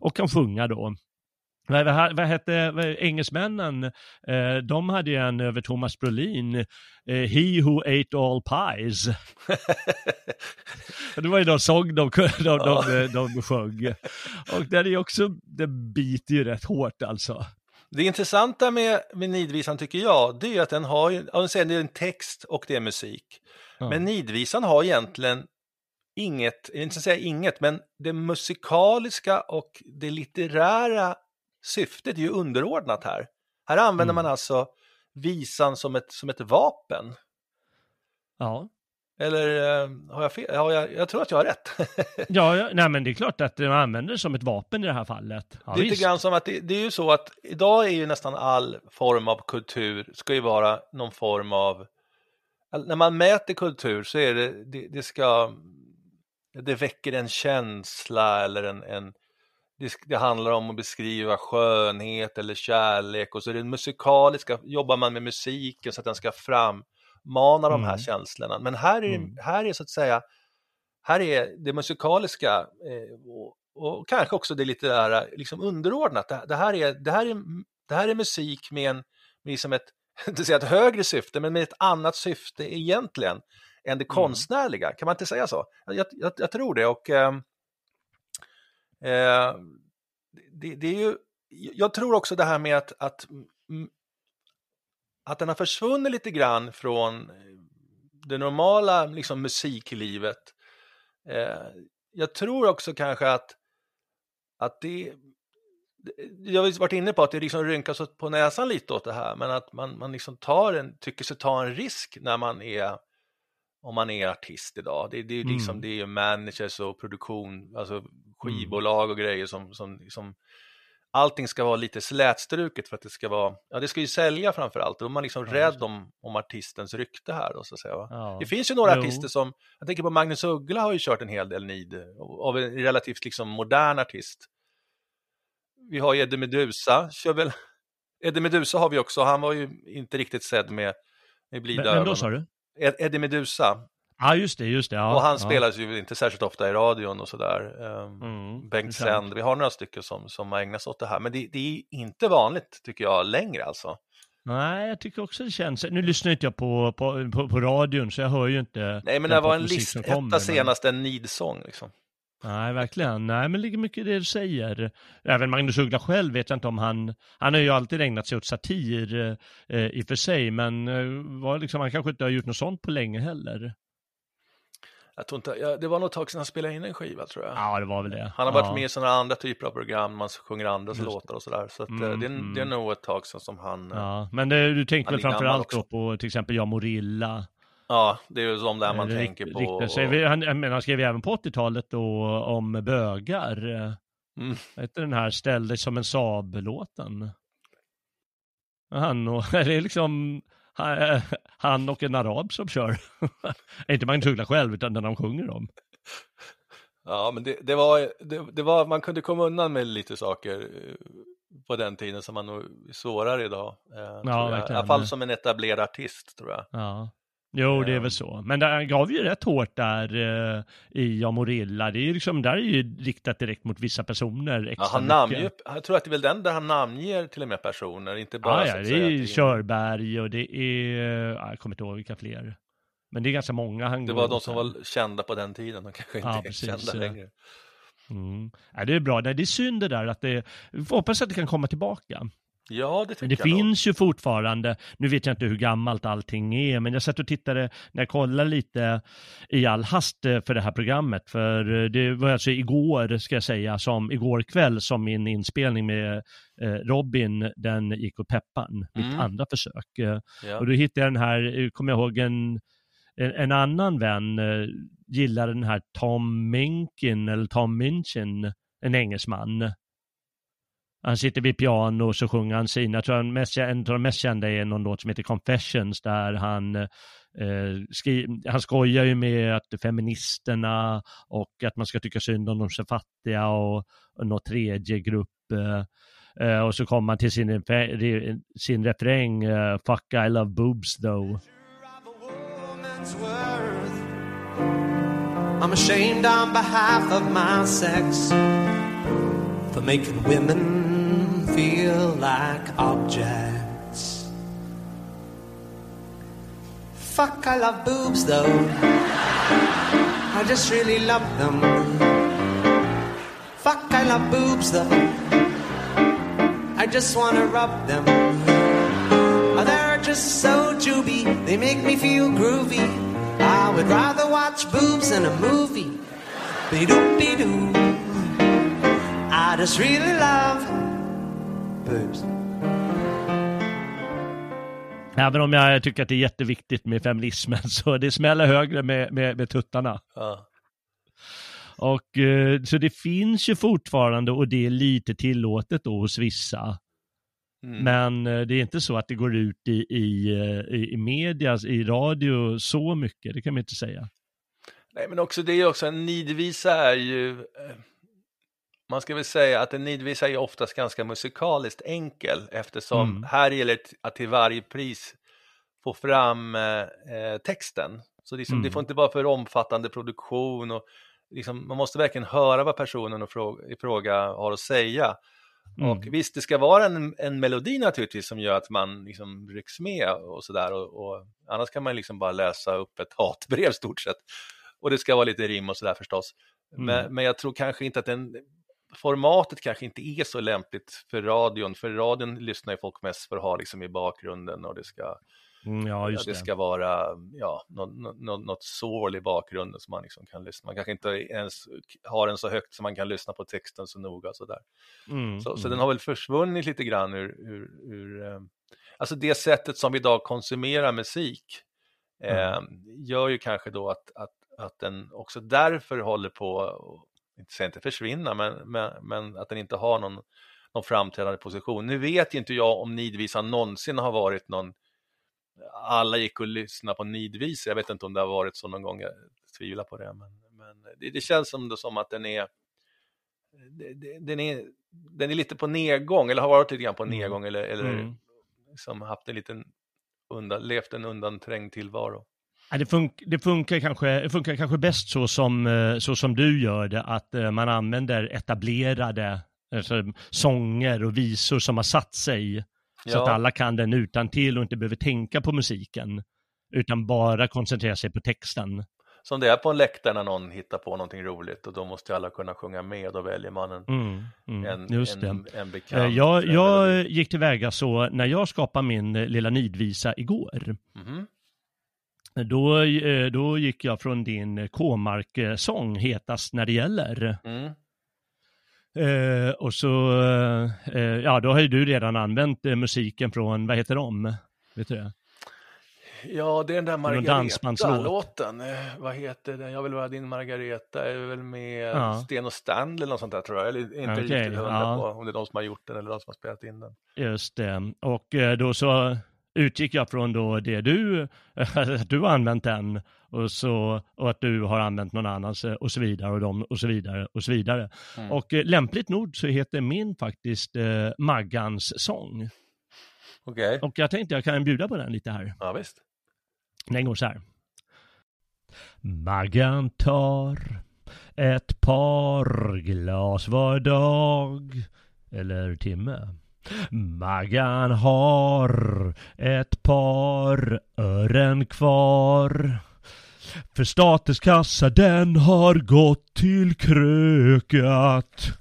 och kan sjunga då. Vad, vad, vad hette vad, engelsmännen? Eh, de hade ju en över Thomas Brolin, eh, He who ate all pies. det var ju någon sång de, de, de, de, de sjöng. Och det är också, det biter ju rätt hårt alltså. Det intressanta med, med Nidvisan tycker jag, det är att den har det är en text och det är musik. Ja. Men Nidvisan har egentligen inget, inte säga inget, men det musikaliska och det litterära syftet är ju underordnat här. Här använder Mm. man alltså visan som ett, som ett vapen. Ja. Eller eh, har jag fel? Har jag, jag tror att jag har rätt. Ja, ja, nej men det är klart att de använder det som ett vapen i det här fallet. Ja, det är lite visst. grann som att det, det är ju så att idag är ju nästan all form av kultur ska ju vara någon form av när man mäter kultur så är det, det, det ska det väcker en känsla eller en, en det, det handlar om att beskriva skönhet eller kärlek och så är det musikaliska, jobbar man med musiken så att den ska frammana de här Mm. känslorna. Men här är, Mm. här är så att säga, här är det musikaliska eh, och, och kanske också det litterära liksom underordnat. Det, det, här är, det, här är, det här är musik med, en, med liksom ett, inte säga ett högre syfte, men med ett annat syfte egentligen än det konstnärliga. Kan man inte säga så? Jag, jag, jag tror det och ehm, eh, det, det är ju, jag tror också det här med att, att, mm, att den har försvunnit lite grann från det normala liksom, musiklivet. Eh, jag tror också kanske att, att det, jag har varit inne på att det liksom rynkas på näsan lite åt det här, men att man, man liksom tar en, tycker sig ta en risk när man är om man är artist idag. Det, det, är ju liksom, Mm. det är ju managers och produktion, alltså skivbolag och grejer som, som, som allting ska vara lite slätstruket för att det ska vara, ja det ska ju sälja framför allt. Då är man liksom Ja, rädd om, om artistens rykte här då så att säga. Ja. Det finns ju några Jo. artister som, jag tänker på Magnus Uggla har ju kört en hel del nid av en relativt liksom modern artist. Vi har ju Eddie Meduza, kör väl, Eddie Meduza har vi också, han var ju inte riktigt sedd med, med blida Men, men då ögon. sa du? Ed- Eddie Meduza, Ja, just det, just det. Ja, och han ja. spelas ju inte särskilt ofta i radion och sådär. Um, Mm, Bengt. Sänd, vi har några stycken som, som har ägnat sig åt det här, men det, det är inte vanligt tycker jag längre alltså. Nej, jag tycker också det känns. Nu lyssnar inte jag på, på, på, på radion, så jag hör ju inte. Nej, men det var en listetta men- senast, en nidsång liksom. Nej, verkligen. Nej, men det ligger mycket i det du säger. Även Magnus Uggla själv vet jag inte om han... Han har ju alltid ägnat sig åt satir eh, i och för sig, men eh, var liksom, han kanske inte har gjort något sånt på länge heller. Jag tror inte, ja, det var nog ett tag sedan han spelade in en skiva tror jag. Ja, det var väl det. Han har varit ja. med i sådana andra typer av program, man sjunger andras Just låtar och sådär. Så att, eh, Mm, det, är, mm. det är nog ett tag sedan som han... Ja, Ja, men det, du Han väl är gammal framför allt också. då på till exempel Jag Morilla. det är ju som där man Eh, tänker på. riktar Och, sig. Han, menar, han skrev ju även på 80-talet då om bögar. Mm. Heter den här Ställ dig som en Saab-låten? Han och, det är liksom han, han och en arab som kör. inte Magnus Uggla själv, utan den de sjunger om. Ja, men det, det, var, det, det var, man kunde komma undan med lite saker eh, på den tiden som man nog är svårare idag. eh, tror jag. I alla fall som en etablerad artist tror jag. Ja. Jo, det är Ehm. väl så. Men det gav ju rätt hårt där eh, i Ja Morilla. Det är ju liksom, där är ju riktat direkt mot vissa personer extra Ja, han namnger, jag tror att det är väl den där han namnger till och med personer, inte bara Ja, så ja, det är Körberg och det är, ja, jag kommer inte ihåg vilka fler. Men det är ganska många han Det var de som var kända på den tiden, de kanske inte Ja, är precis. kända längre. Mm. Ja, det är bra, det är synd det där att det, hoppas att det kan komma tillbaka. Ja, det tycker Men det jag finns ju fortfarande, nu vet jag inte hur gammalt allting är, men jag satt och tittade när jag kollade lite i all hast eh, för det här programmet, för eh, det var alltså igår, ska jag säga, som igår kväll som min inspelning med eh, Robin, den gick åt peppan, mitt Mm. andra försök. Ja. Och då hittade jag den här, kommer jag ihåg en, en, en annan vän gillade den här Tom Minkin, eller Tom Minchin, en engelsman. Han sitter vid piano och så sjunger han sina, jag tror han mest, en av de mest kända är någon låt som heter Confessions där han eh, skri, han skojar ju med att feministerna och att man ska tycka synd om de så fattiga och, och någon tredje grupp. Eh, eh, och så kommer han till sin, sin refräng, eh, Fuck I love boobs though. I'm ashamed on behalf of my sex for making women feel like objects. Fuck, I love boobs though. I just really love them. Fuck, I love boobs though. I just wanna rub them. Oh, they're just so juby, they make me feel groovy. I would rather watch boobs in a movie. Be doo be doo. I just really love boobs. Även om jag tycker att det är jätteviktigt med feminismen så det smäller högre med, med, med tuttarna. Ja. Och eh, så det finns ju fortfarande och det är lite tillåtet då hos vissa. Mm. Men eh, det är inte så att det går ut i, i, eh, i, media, i radio så mycket, det kan man inte säga. Nej, men också det är också en nidvisa är ju, man ska väl säga att en nidvisa är oftast ganska musikaliskt enkel eftersom Mm. här gäller det att till varje pris få fram eh, eh, texten. Så liksom, Mm. det får inte vara för omfattande produktion och liksom, man måste verkligen höra vad personen i fråga, har att säga. Mm. Och visst, det ska vara en, en melodi naturligtvis som gör att man liksom rycks med och sådär. Och, och, annars kan man liksom bara läsa upp ett hatbrev stort sett. Och det ska vara lite rim och sådär förstås. Men, Mm. men jag tror kanske inte att den, formatet kanske inte är så lämpligt för radion. För radion lyssnar ju folk mest för att ha liksom i bakgrunden och det ska, Mm, ja, ja, just det det. ska vara ja, något, något, något sorl i bakgrunden som man liksom kan lyssna. Man kanske inte ens har den så högt så man kan lyssna på texten så noga. Så där. Mm, Så, så mm. den har väl försvunnit lite grann ur, ur, ur eh, alltså det sättet som vi idag konsumerar musik eh, gör ju kanske då att, att, att den också därför håller på, inte säga inte försvinna, men, men, men att den inte har någon, någon framträdande position. Nu vet ju inte jag om nidvisan någonsin har varit någon, alla gick och lyssnade på nidvisa, jag vet inte om det har varit så någon gång, jag tvivlar på det, men, men det, det känns som, det, som att den är det- den är, den är lite på nedgång, eller har varit lite grann på Mm. nedgång, eller, eller Mm. liksom haft en liten undan, levt en undanträngd tillvaro. Ja, det, fun- det, funkar kanske, det funkar kanske bäst så som, eh, så som du gör det, att eh, man använder etablerade alltså, sånger och visor som har satt sig. Så Ja. att alla kan den utan till och inte behöver tänka på musiken. Utan bara koncentrera sig på texten. Som det är på en läktare när någon hittar på någonting roligt och då måste alla kunna sjunga med, då väljer man en, Mm, mm, en, just det. en, en Eh, bekant. Jag, jag gick tillväga så när jag skapade min lilla nidvisa igår. Mhm. Då, eh, då gick jag från din K-mark-sång Hetast när det gäller. Mm. Eh, och så, eh, ja då har ju du redan använt eh, musiken från, vad heter de? Vet du det? Ja, det är den där. Margareta-låten. Eh, Vad heter den? Jag vill vara din Margareta. är väl med Ja. Sten och Stanley eller något sånt där tror jag. Eller inte Okej, riktigt hundra ja. på om det är de som har gjort den eller de som har spelat in den. Just det. Och eh, då så utgick jag från då det du, att du har använt den och, så, och att du har använt någon annans och så vidare och, de, och så vidare och så vidare. Mm. Och eh, lämpligt nog så heter min faktiskt eh, Maggans sång. Okej, Och jag tänkte jag kan bjuda på den lite här. ja visst. Den går så här. Maggan tar ett par glas var dag eller timme. Maggan har ett par ören kvar För statens kassa den har gått till krökat.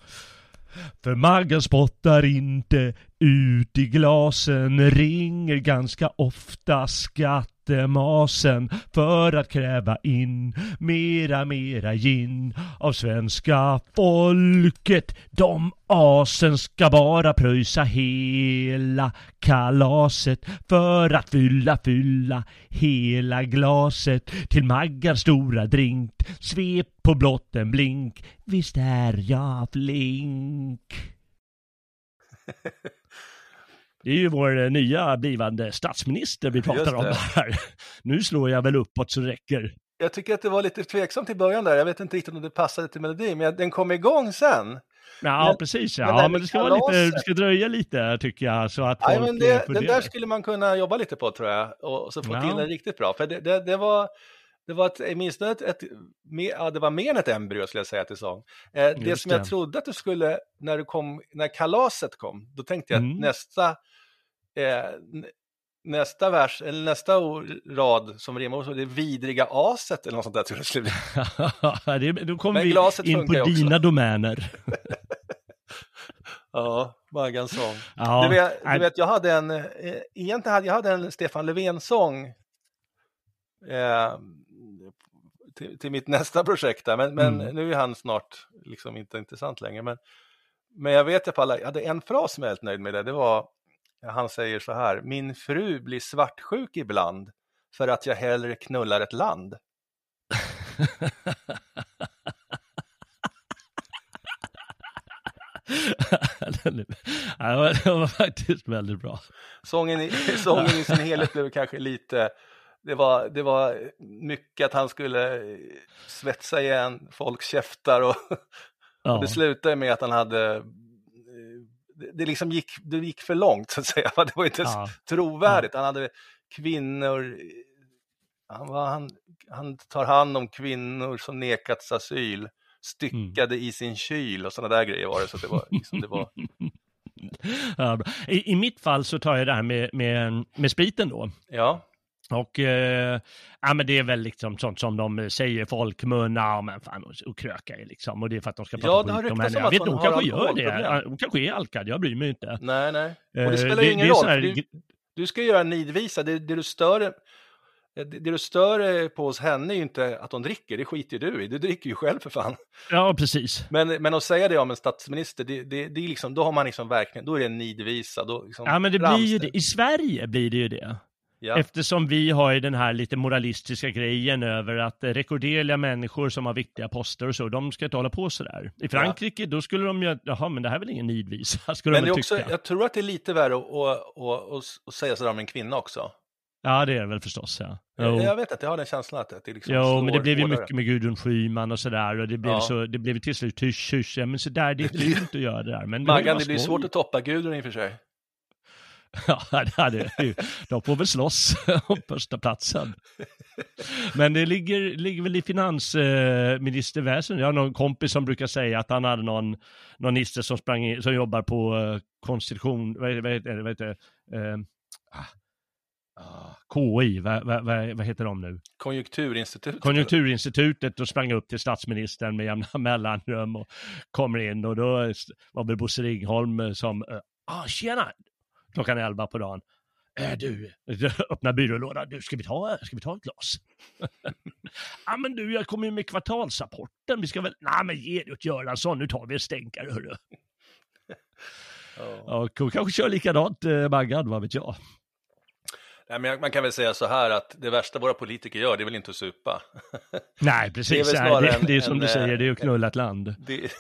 För Maggan spottar inte ut i glasen, ringer ganska ofta skatt skattemasen för att kräva in mera, mera gin av svenska folket. De asen ska bara pröjsa hela kalaset för att fylla, fylla hela glaset till Maggans stora drink. Svep på blott en blink, visst är jag flink. Det är ju vår eh, nya blivande statsminister vi pratar om här. Nu slår jag väl uppåt så räcker. Jag tycker att det var lite tveksamt i början där. Jag vet inte riktigt om det passade till melodin, men den kom igång sen. Ja, Men- precis. men Ja, men med det ska, vara lite, det ska dröja lite tycker jag. Så att Nej, men eh, det, får den där skulle man kunna jobba lite på tror jag och, och så få Ja. till den riktigt bra. För det, det, det var, det var ett, åtminstone ett, ett mer, ja, det var mer än ett embryo skulle jag säga till sång. Eh, det som jag det. trodde att du skulle, när du kom, när kalaset kom, då tänkte jag Mm. att nästa, eh, nästa vers, eller nästa rad som rimmar så det vidriga aset eller något sånt där tror jag skulle bli. det, då kommer vi in på ju också. dina domäner. Ja, Maggans sång. Ja, Du, vet, du vet, jag hade en, eh, egentligen hade jag hade en Stefan Löfven-sång eh, till, till mitt nästa projekt där, men, men Mm. nu är han snart liksom inte intressant längre. Men, men jag vet att alla, jag hade en fras som jag är helt nöjd med det, det var, han säger så här, min fru blir svartsjuk ibland för att jag hellre knullar ett land. det var faktiskt väldigt bra. Sången i, sången i sin helhet blev kanske lite, det var, det var mycket att han skulle eh, svetsa igen folks käftar och, Ja. och det slutade med att han hade, eh, det, det liksom gick, det gick för långt så att säga, det var inte Ja. trovärdigt. Han hade kvinnor, han, var, han, han tar hand om kvinnor som nekats asyl, styckade Mm. i sin kyl och sådana där grejer var det. Så det var, liksom, det var Ja. I, I mitt fall så tar jag det här med, med, med spriten då. ja, Och eh, ja, men det är väl liksom sånt som de säger i folkmun, ja men fan och, och kröka är liksom. Och det är för att de ska prata Ja, det har skit om henne. Jag vet inte, hon kanske gör det. Hon kanske är alkad, jag bryr mig inte. nej, nej. Och Eh, det spelar det- ju ingen det är roll, här- du, du ska göra en nidvisa, det, det, du stör, det, det du stör på hos henne är ju inte att hon dricker, det skiter ju du i, du dricker ju själv för fan. Ja, precis. Men, men att säga det om en statsminister, det, det, det är liksom, då har man liksom verkligen, då är det en nidvisa. Då liksom Ja, men det blir ju det. I Sverige blir det ju det. Ja. Eftersom vi har ju den här lite moralistiska grejen över att rekorderliga människor som har viktiga poster och så, de ska inte hålla på sådär. I Frankrike, då skulle de ju, jaha men det här är väl ingen nidvisa, skulle Men de det är väl också, tycka. jag tror att det är lite värre att, att, att, att, säga sådär om en kvinna också. Ja, det är det väl förstås, ja. Jo. jag vet att jag har den känslan att det liksom Jo, slår men det blev ju mycket med Gudrun Schyman och sådär och det blev, Ja. så, det blev till slut hysch, hysch, ja, men sådär, det är Det fult att göra det där. Men det Maggan, bara det blir svårt att toppa Gudrun i och för sig. Ja, det hade, de får väl slåss om första platsen. Men det ligger, ligger väl i finansministerväsendet. Jag har någon kompis som brukar säga att han hade någon, någon nisse som sprang in, som jobbar på eh, konstitution, vad vad heter det, vad heter det, eh, ah, ah, KI, vad, vad, vad, heter de nu? Konjunkturinstitutet. Konjunkturinstitutet och sprang upp till statsministern med jämna mellanrum och kommer in och då var väl Bosse Ringholm eh, som, eh, ah tjena, klockan 11 på dagen. Äh, du, öppna byrålådan, du ska vi ta, ska vi ta ett glas? Ja men du, jag kommer ju med kvartalsrapporten, vi ska väl, nej men ge det åt Göransson, nu tar vi en stänkare hörru. Ja. Ja, kanske kör likadant eh, Maggan, vad vet jag. Nej, men man kan väl säga så här att det värsta våra politiker gör, det är väl inte att supa. Nej precis, Det är väl snarare det, det är som en, du säger, det är ju eh, att knulla ett land. Det,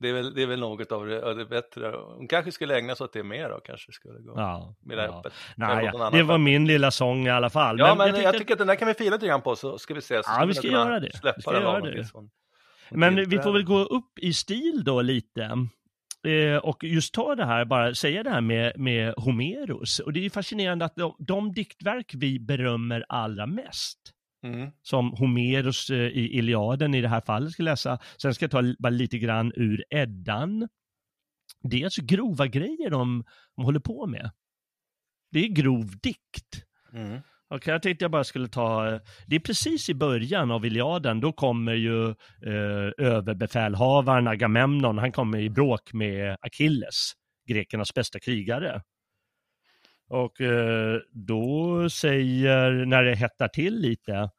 det, är väl, det är väl något av det, av det bättre. Hon kanske skulle ägna sig åt det mer då, kanske skulle gå Ja, mer ja. öppet. Nej, Eller ja, någon annan det var min lilla sång i alla fall. Ja, men, jag, tänkte- tycker att den där kan vi fila lite grann på så ska vi se. Så Ja, vi ska göra det. Släppa Vi ska den göra det. hon- hon Men vi får väl gå upp i stil då lite. Eh, och just ta det här, bara säga det här med, med Homeros. Och det är fascinerande att de, de diktverk vi berömmer allra mest, Mm. som Homeros eh, i Iliaden i det här fallet ska läsa, sen ska jag ta bara lite grann ur Eddan. Det är alltså grova grejer de, de håller på med. Det är grov dikt. Mm. Okej, jag tänkte jag bara skulle ta, det är precis i början av Iliaden, då kommer ju eh, överbefälhavaren Agamemnon, han kommer i bråk med Achilles, grekernas bästa krigare. Och eh, då säger, när det hettar till lite,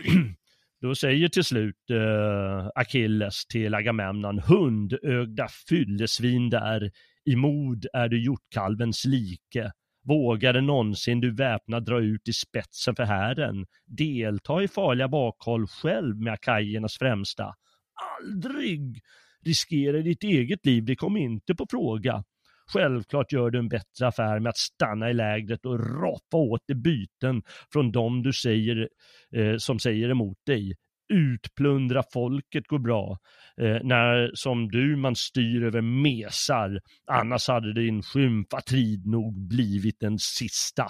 då säger till slut eh, Achilles till Agamemnon, hundögda fyllesvin där, i mod är du hjortkalvens like. Vågade någonsin du väpnad dra ut i spetsen för hären, delta i farliga bakhåll själv med akajernas främsta? Aldrig! Riskera ditt eget liv, det kom inte på fråga. Självklart gör du en bättre affär med att stanna i lägret och rapa åt dig byten från dem du säger, eh, som säger emot dig. Utplundra folket går bra, eh, när som du man styr över mesar, annars hade din skymfatrid nog blivit den sista.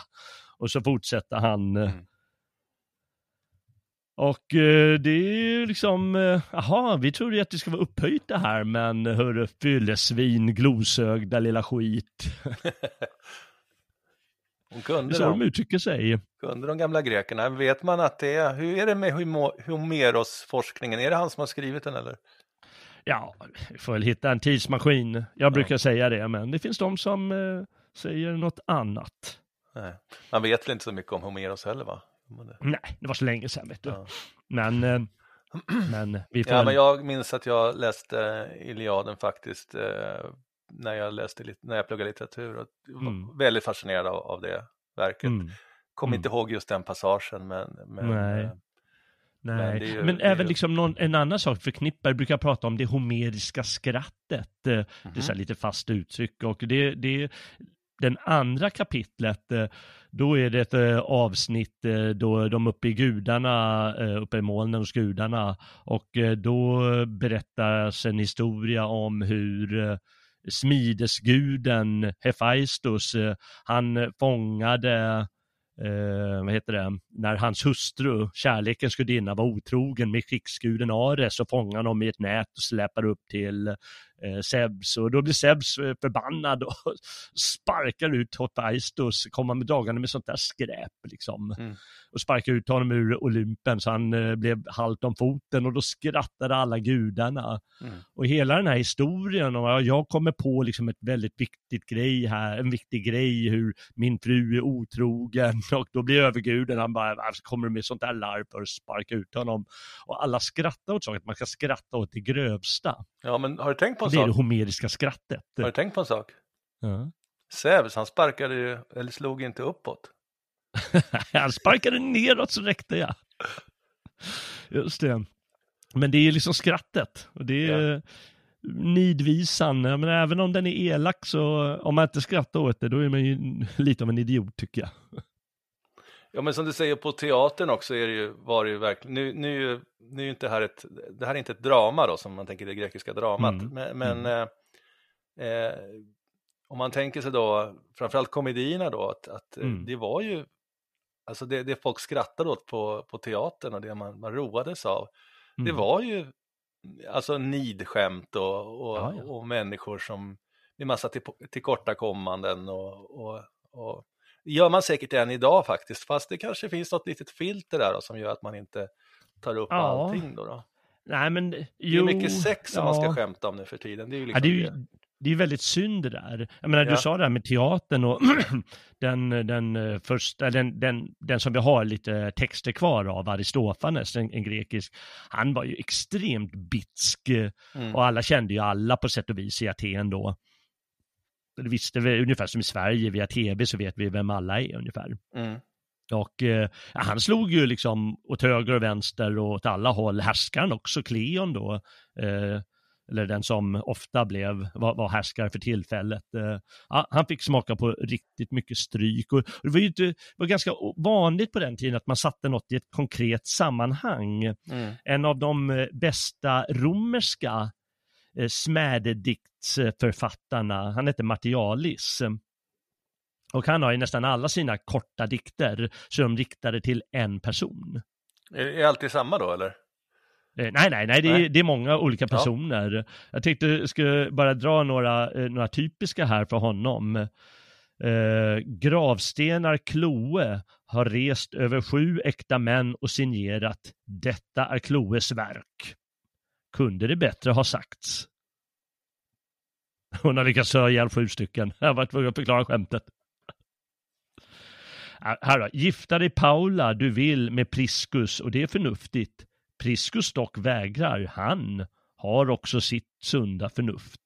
Och så fortsätter han eh, Mm och eh, det är ju liksom, eh, jaha, vi trodde ju att det skulle vara upphöjt det här, men hörru, fyllesvin, glosögda lilla skit. Hon kunde, så de dem, uttrycker sig. kunde de gamla grekerna. Vet man att det är, hur är det med Homeros-forskningen? Är det han som har skrivit den eller? Ja, vi får väl hitta en tidsmaskin. Jag brukar säga det, men det finns de som eh, säger något annat. Nej. Man vet väl inte så mycket om Homeros heller va? Men det- Nej, det var så länge sedan vet du. Ja. Men, eh, men vi får Ja, men jag minns att jag läste Iliaden faktiskt eh, när jag läste när jag pluggade litteratur och var Mm. väldigt fascinerad av, av det verket. Mm. Kom Mm. inte ihåg just den passagen men, men Nej. eh, Nej, Men men, är ju- är även ju- liksom någon, en annan sak förknippar, brukar prata om det homeriska skrattet. eh, Det är Mhm. lite fast uttryck och det, det den andra kapitlet, då är det ett eh, avsnitt eh, då de uppe i gudarna, eh, uppe i molnen hos gudarna. Och eh, då berättas en historia om hur eh, smidesguden Hephaistus, eh, han fångade eh, vad heter det, när hans hustru, kärlekens gudinna, var otrogen med krigsguden Ares så fångade honom dem i ett nät och släpade upp till eh, Zeus och då blir Zeus eh, förbannad och sparkar ut Hephaistos, kommer med dragande med sånt där skräp liksom. Mm. Och sparkar ut honom ur Olympen så han eh, blev halt om foten och då skrattade alla gudarna. Mm. Och hela den här historien, och jag- kommer på liksom ett väldigt viktigt grej här, en viktig grej hur min fru är otrogen och då blir överguden, han bara, "Varför kommer med sånt där larv för att sparka ut honom? Och alla skrattar åt saker, man ska skratta åt det grövsta. ja, men har du tänkt på en Det är det homeriska skrattet. Har du tänkt på en sak? Ja. Zeus, han sparkade ju, eller slog inte uppåt. Han sparkade neråt så räckte jag. Just det. Men det är liksom skrattet. Och det är nidvisan. Men även om den är elak så om man inte skrattar åt det då är man ju lite av en idiot tycker jag. Ja, men som du säger på teatern också är det ju, var det ju verkligen, nu, nu, nu är inte här ett, det här är inte ett drama då som man tänker det grekiska dramat, Mm. men, men eh, eh, om man tänker sig då, framförallt komedierna då, att, att eh, Mm. det var ju, alltså det, det folk skrattade åt på, på teatern och det man, man roades av, det Mm. var ju alltså nidskämt och, och, Ja, ja. och människor som med massa till, tillkortakommanden och, och, och gör man säkert än idag faktiskt, fast det kanske finns något litet filter där då, som gör att man inte tar upp Ja. allting då. då. Nej men Det är jo. mycket sex som man ska ja. skämta om nu för tiden. Det är ju Ja, liksom det är ju det. är väldigt synd det där. Jag menar, Ja. du sa det här med teatern och den, den eh, första, den, den, den som vi har lite texter kvar av, Aristofanes, en, en grekisk, han var ju extremt bitsk Mm. och alla kände ju alla på sätt och vis i Aten då. Det visste vi, ungefär som i Sverige, via tv så vet vi vem alla är ungefär. Mm. Och eh, han slog ju liksom åt höger och vänster och åt alla håll. Härskaren också, Kleon då, eh, eller den som ofta blev, var, var härskare för tillfället. Eh, han fick smaka på riktigt mycket stryk. Och, det var ju inte, var ganska vanligt på den tiden att man satte något i ett konkret sammanhang. Mm. En av de eh, bästa romerska smädediktsförfattarna, han hette Martialis. Och han har i nästan alla sina korta dikter så de riktade till en person. Är är alltid samma då eller? Eh, nej, nej, nej, det är, det är många olika Ja. personer. Jag tänkte jag skulle bara dra några, eh, några typiska här för honom. Eh, gravstenar Kloe har rest över sju äkta män och signerat Detta är Kloes verk. Kunde det bättre ha sagts? Hon har lyckats köra ihjäl sju stycken. Jag var tvungen att förklara skämtet. Här då. Gifta dig Paula du vill med Priscus och det är förnuftigt. Priscus dock vägrar. Han har också sitt sunda förnuft.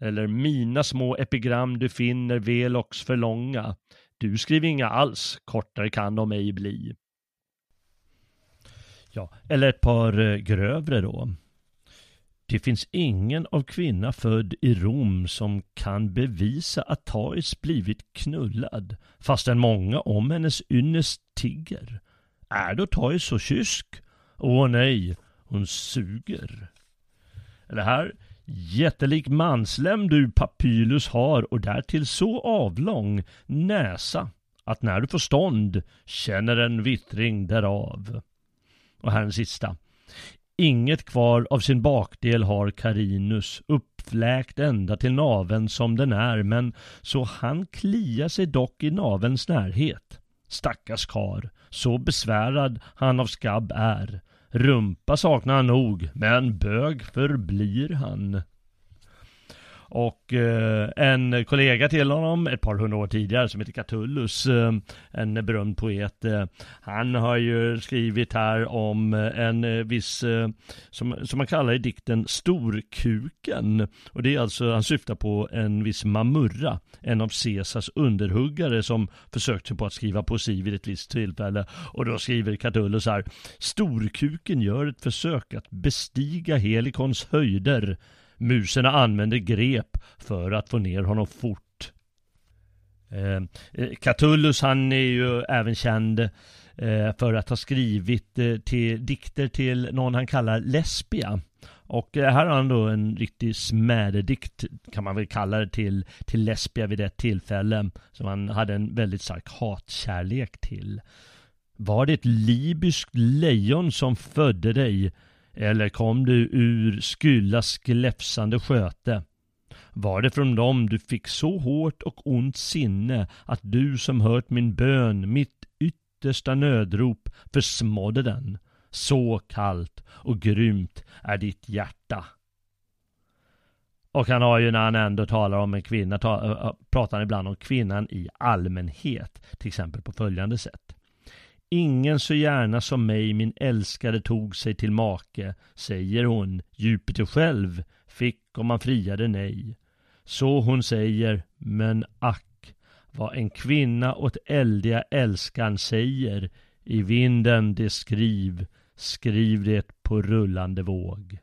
Eller mina små epigram du finner velox för långa. Du skriver inga alls, kortare kan de ej bli. Ja, eller ett par eh, grövre då. Det finns ingen av kvinna född i Rom som kan bevisa att Thais blivit knullad, fastän många om hennes ynnest tigger. Är då Thais så kysk? Åh nej, hon suger. Eller här, jättelik manslem du papylus har och därtill så avlång näsa att när du får stånd känner en vittring därav. Och här den sista. Inget kvar av sin bakdel har Carinus, uppfläkt ända till naven som den är, men så han kliar sig dock i navens närhet. Stackars kar, så besvärad han av skabb är. Rumpa saknar han nog, men bög förblir han. Och eh, en kollega till honom ett par hundra år tidigare som heter Catullus, eh, en berömd poet. Eh, han har ju skrivit här om eh, en eh, viss, eh, som, som man kallar i dikten, Storkuken. Och det är alltså, han syftar på en viss Mamurra, en av Caesars underhuggare som försökte på att skriva poesi vid ett visst tillfälle. Och då skriver Catullus här, Storkuken gör ett försök att bestiga Helikons höjder Muserna använder grep för att få ner honom fort. Eh, eh, Catullus han är ju även känd eh, för att ha skrivit eh, till, dikter till någon han kallar Lesbia. Och eh, här har han då en riktig smädedikt kan man väl kalla det till, till Lesbia vid ett tillfälle som han hade en väldigt stark hatkärlek till. Var det ett libyskt lejon som födde dig eller kom du ur Skyllas gläfsande sköte? Var det från dem du fick så hårt och ont sinne att du som hört min bön, mitt yttersta nödrop, försmådde den? Så kallt och grymt är ditt hjärta. Och han har ju när han ändå talar om en kvinna, pratar han ibland om kvinnan i allmänhet, till exempel på följande sätt. Ingen så gärna som mig min älskade tog sig till make, säger hon, Jupiter själv fick om man friade nej. Så hon säger, men ack, vad en kvinna åt eldiga älskan säger, i vinden det skriv, skriv det på rullande våg.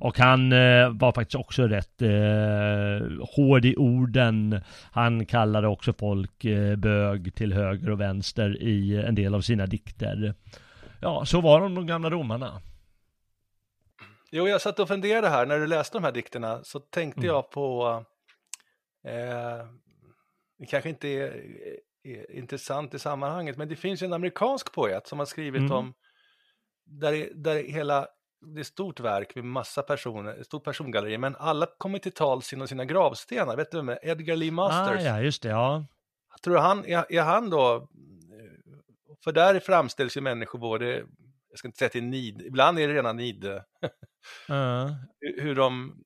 Och han eh, var faktiskt också rätt eh, hård i orden. Han kallade också folk eh, bög till höger och vänster i en del av sina dikter. Ja, så var de de gamla romarna. Jo, jag satt och funderade här när du läste de här dikterna så tänkte mm. jag på, eh, det kanske inte är, är, intressant i sammanhanget, men det finns en amerikansk poet som har skrivit mm. om, där, där hela det är stort verk med massa personer, stort persongalleri, men alla kommer till tals inom sina gravstenar. Vet du vem Edgar Lee Masters? Ah, ja, just det, ja. Tror du han, är, är han då, för där framställs ju människor både, jag ska inte säga det är nid, ibland är det rena nid, uh. hur de,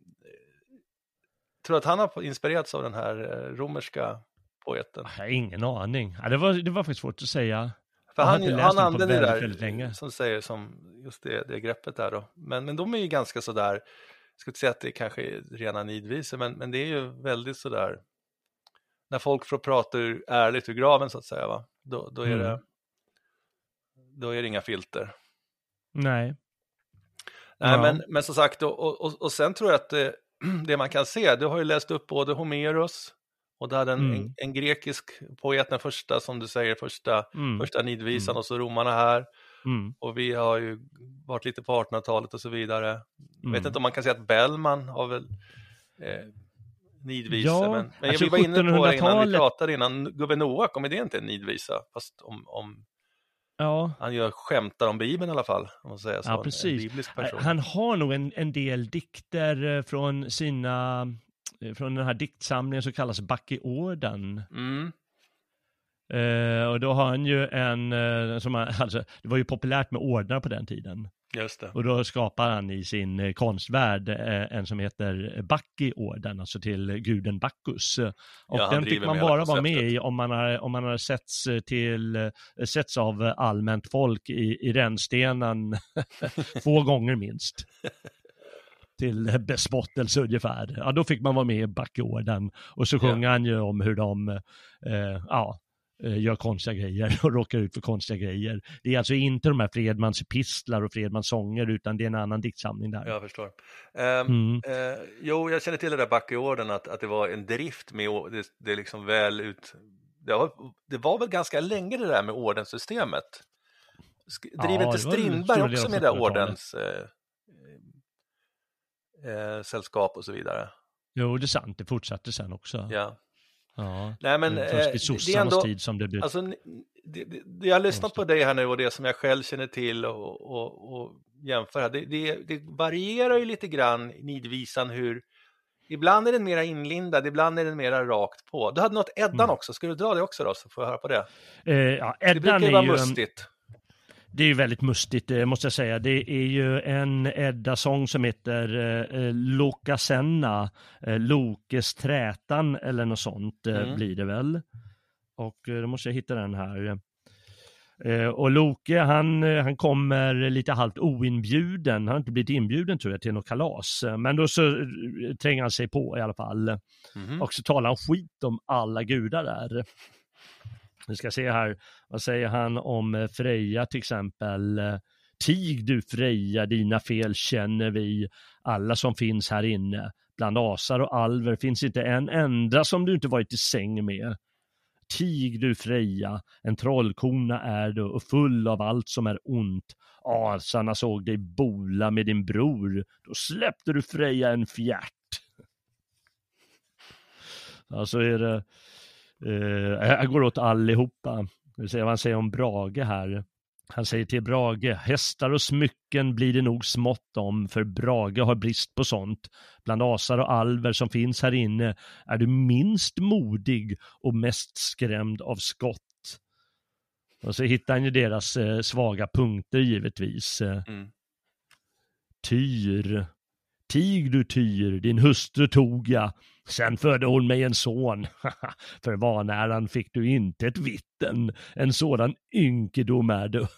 tror du att han har inspirerats av den här eh, romerska poeten? Jag har ingen aning. Ja, det, var, det var faktiskt svårt att säga. För han, han använder det där, länge. som säger som just det, det greppet där då. Men, men de är ju ganska sådär, jag ska inte säga att det kanske är rena nidvisor, men, men det är ju väldigt sådär, när folk får prata ur, ärligt ur graven så att säga, va? Då, då, är, mm. det, då är det inga filter. Nej. Nej, ja. men, men som sagt, och, och, och sen tror jag att det, det man kan se, du har ju läst upp både Homeros, och det hade en, mm. en, en, grekisk poet, den första som du säger, första, mm. första nidvisan mm. och så romarna här. Mm. Och vi har ju varit lite på 1800-talet och så vidare. Jag vet mm. inte om man kan säga att Bellman har väl eh, nidvisor, ja, men, men alltså vi var inne på det innan vi pratade innan, Gubbe Noa, kommer det inte en nidvisa? Fast om, om Ja. Han gör skämtar om Bibeln i alla fall. Om man säger så. Ja, precis. Han har nog en, en del dikter eh, från sina från den här diktsamlingen som kallas Backeorden. Mm. Eh, och då har han ju en, eh, som han, alltså, det var ju populärt med ordnar på den tiden. Just det. Och då skapar han i sin eh, konstvärld eh, en som heter Bacchiorden, alltså till guden Bacchus. Och Ja, den fick man bara vara med i om man har, om man har setts, till, setts av allmänt folk i, i rännstenen två gånger minst. Till bespottelse ungefär. Ja, då fick man vara med i Bacchiorden. Och så Ja. sjunger han ju om hur de, eh, ja, eh, gör konstiga grejer och råkar ut för konstiga grejer. Det är alltså inte de här Fredmans epistlar och Fredmans sånger utan det är en annan diktsamling där. Jag förstår. Ehm, Mm. eh, jo, jag känner till det där Backeorden, att, att det var en drift med det, det är liksom väl ut... Det var, det var väl ganska länge det där med ordenssystemet? Sk- Ja, Driver inte Strindberg också med det där 1700-talet. ordens... Eh, eh, sällskap och så vidare? Jo, det är sant. Det fortsatte sen också. Ja. Ja. Nej, men Det var eh, Först är sossarnas ändå... tid som det blev... Alltså, ni- det, det, det jag har lyssnat på dig här nu och det som jag själv känner till och, och, och jämför här, det, varierar ju lite grann i nidvisan hur Ibland är den mera inlindad, ibland är den mera rakt på. Du hade något Eddan Mm. också, ska du dra det också då så får jag höra på det? eh, ja, Det brukar Eddan ju är vara mustigt. Det är ju väldigt mustigt, eh, måste jag säga. Det är ju en Edda-sång som heter eh, Lokasenna, eh, Lokes trätan eller något sånt eh, Mm. blir det väl. Och eh, då måste jag hitta den här. Eh, och Loke, han, eh, han kommer lite halvt oinbjuden, han har inte blivit inbjuden tror jag till något kalas. Eh, Men då så eh, tränger han sig på i alla fall. Mhm. Och så talar han skit om alla gudar där. Vi ska se här, vad säger han om eh, Freja till exempel? Tig du Freja, dina fel känner vi, alla som finns här inne. Bland asar och alver finns inte en enda som du inte varit i säng med. Tig du Freja, en trollkona är du och full av allt som är ont. Asarna såg dig bola med din bror, då släppte du Freja en fjärt. Alltså är det, jag går åt allihopa. Vi ser vad han säger om Brage här. Han säger till Brage, hästar och smycken blir det nog smått om, för Brage har brist på sånt. Bland asar och alver som finns här inne är du minst modig och mest skrämd av skott. Och så hittar han ju deras eh, svaga punkter givetvis. Eh, Mm. Tyr. Tig du Tyr, din hustru tog jag. Sen födde hon mig en son. För vanäran fick du inte ett vitten. En sådan ynkedom är du.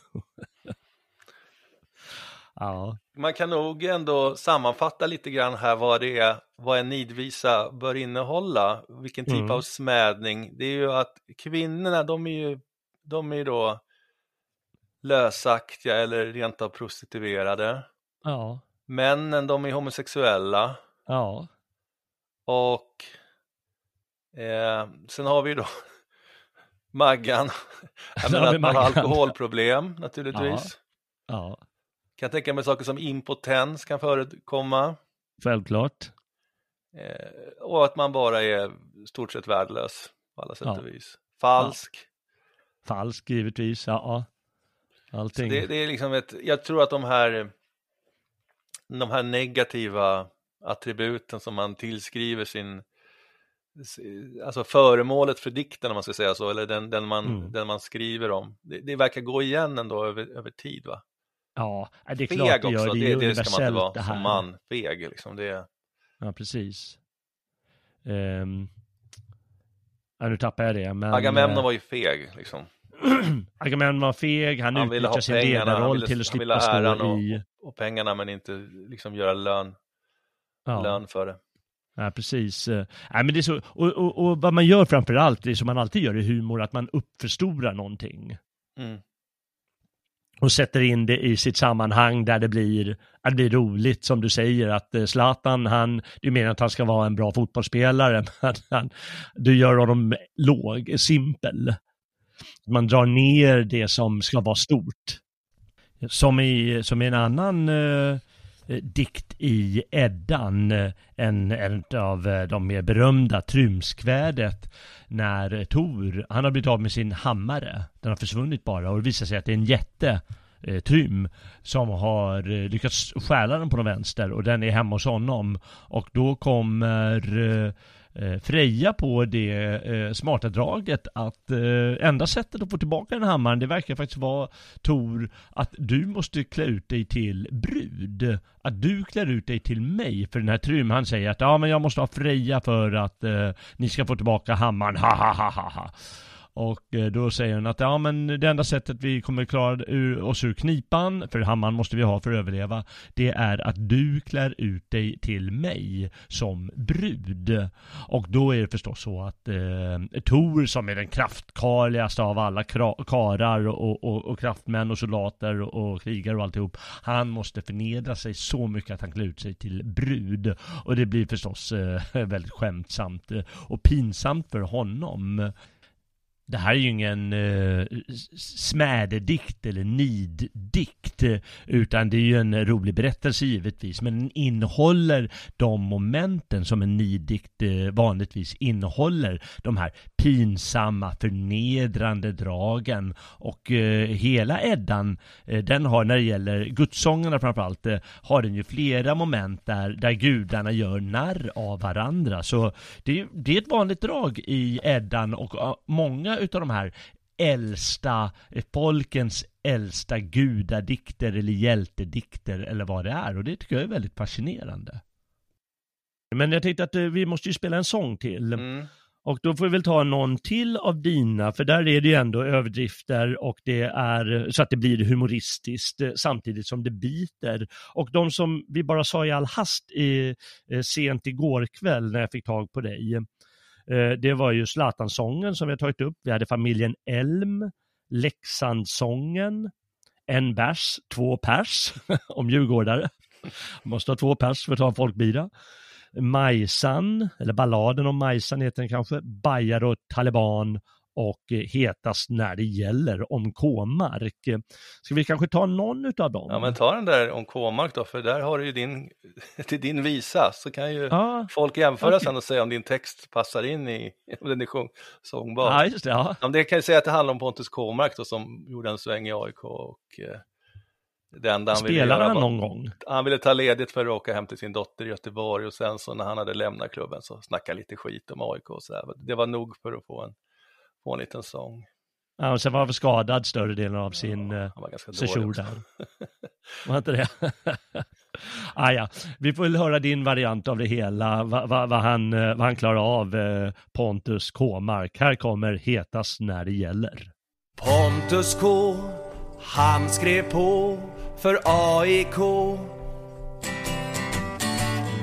ja, Man kan nog ändå sammanfatta lite grann här vad det är, vad en nidvisa bör innehålla, vilken typ Mm. av smädning. Det är ju att kvinnorna, de är ju, de är ju då lösaktiga eller rent av prostituerade. ja, Männen, de är homosexuella. ja, Och eh, sen har vi ju då Maggan. Jag menar att man har alkoholproblem naturligtvis. ja, Kan tänka mig saker som impotens kan förekomma. självklart. Eh, och att man bara är stort sett värdelös på alla sätt Ja. och vis. Falsk. Falsk givetvis, ja. Allting. det, det är liksom ett, jag tror att de här, de här negativa attributen som man tillskriver sin, alltså föremålet för dikten om man ska säga så, eller den, den, man, Mm. den man skriver om. Det, det verkar gå igen ändå över, över tid va? Ja, det är Feg klart det också, gör. Det är det, ju det ska man inte vara det här. som man, feg liksom. Det, Ja, precis. Um, ja, nu tappar jag det. Men, Agamemnon eh, var ju feg liksom. Agamemnon var feg, han, Han utnyttjade sin ledarroll till att slippa stå och- i... Och pengarna men inte liksom göra lön, Ja, lön för det. ja precis. Eh, Nej, men det är så, och, och, och vad man gör framför allt, det är som man alltid gör i humor, att man uppförstorar någonting. Mm. Och sätter in det i sitt sammanhang där det blir, det blir roligt, som du säger, att eh, Zlatan, han, du menar att han ska vara en bra fotbollsspelare, men han, du gör honom låg, simpel. Man drar ner det som ska vara stort. Som i, som i en annan eh, dikt i Eddan, eh, en, en av eh, de mer berömda, Trymskvädet, när Tor, han har blivit av med sin hammare, den har försvunnit bara och det visar sig att det är en jätte eh, Trym som har eh, lyckats stjäla den på den vänster och den är hemma hos honom. Och då kommer eh, Eh, freja på det eh, smarta draget att eh, enda sättet att få tillbaka den hammaren det verkar faktiskt vara Tor att du måste klä ut dig till brud. Att du klär ut dig till mig för den här Trym han säger att ja men jag måste ha Freja för att eh, ni ska få tillbaka hammaren, ha ha ha ha ha. Och eh, då säger hon att ja men det enda sättet vi kommer klara ur, oss ur knipan, för hammaren måste vi ha för att överleva, det är att du klär ut dig till mig som brud. Och då är det förstås så att eh, Tor som är den kraftkarligaste av alla karar och, och, och kraftmän och soldater och, och krigare och alltihop, han måste förnedra sig så mycket att han klär ut sig till brud. Och det blir förstås eh, väldigt skämtsamt eh, och pinsamt för honom. Det här är ju ingen eh, smädedikt eller niddikt eh, utan det är ju en rolig berättelse givetvis men den innehåller de momenten som en niddikt eh, vanligtvis innehåller. De här pinsamma förnedrande dragen och eh, hela Eddan eh, den har när det gäller gudssångerna framförallt eh, har den ju flera moment där, där gudarna gör narr av varandra. Så det, det är ett vanligt drag i Eddan och uh, många utav de här äldsta, eh, folkens äldsta gudadikter eller hjältedikter eller vad det är och det tycker jag är väldigt fascinerande. Men jag tänkte att eh, vi måste ju spela en sång till. Mm. Och då får vi väl ta någon till av dina, för där är det ju ändå överdrifter och det är så att det blir humoristiskt eh, samtidigt som det biter. Och de som vi bara sa i all hast i, eh, sent igår kväll när jag fick tag på dig, eh, Eh, det var ju Zlatansången som vi har tagit upp. Vi hade familjen Elm, Leksandssången, en bärs, två pers om djurgårdare. Måste ha två pers för att ta en folkbira. Majsan, eller balladen om Majsan heter den kanske, Bajar och Taliban och eh, Hetast när det gäller om K-mark. Ska vi kanske ta någon utav dem? Ja, men ta den där om K-mark då, för där har du ju din, till din visa, så kan ju Ja, folk jämföra okej. sen och säga om din text passar in i, om den är sjung- sångbar. ja just det. Ja. Ja, det kan jag säga att det handlar om Pontus Kåmark då, som gjorde en sväng i AIK och eh, det enda han ville Spelade göra han någon gång? Han ville ta ledigt för att åka hem till sin dotter i Göteborg och sen så när han hade lämnat klubben så snackade lite skit om AIK och så här. Det var nog för att få en, få en liten sång. Ja, och sen var han väl skadad större delen av sin eh, Han var ganska session dålig också. där. Var inte det? ah, ja. Vi får väl höra din variant av det hela, vad va, vad han, eh, vad han klarar av, eh, Pontus Kåmark. Här kommer Hetast när det gäller. Pontus K, han skrev på för AIK.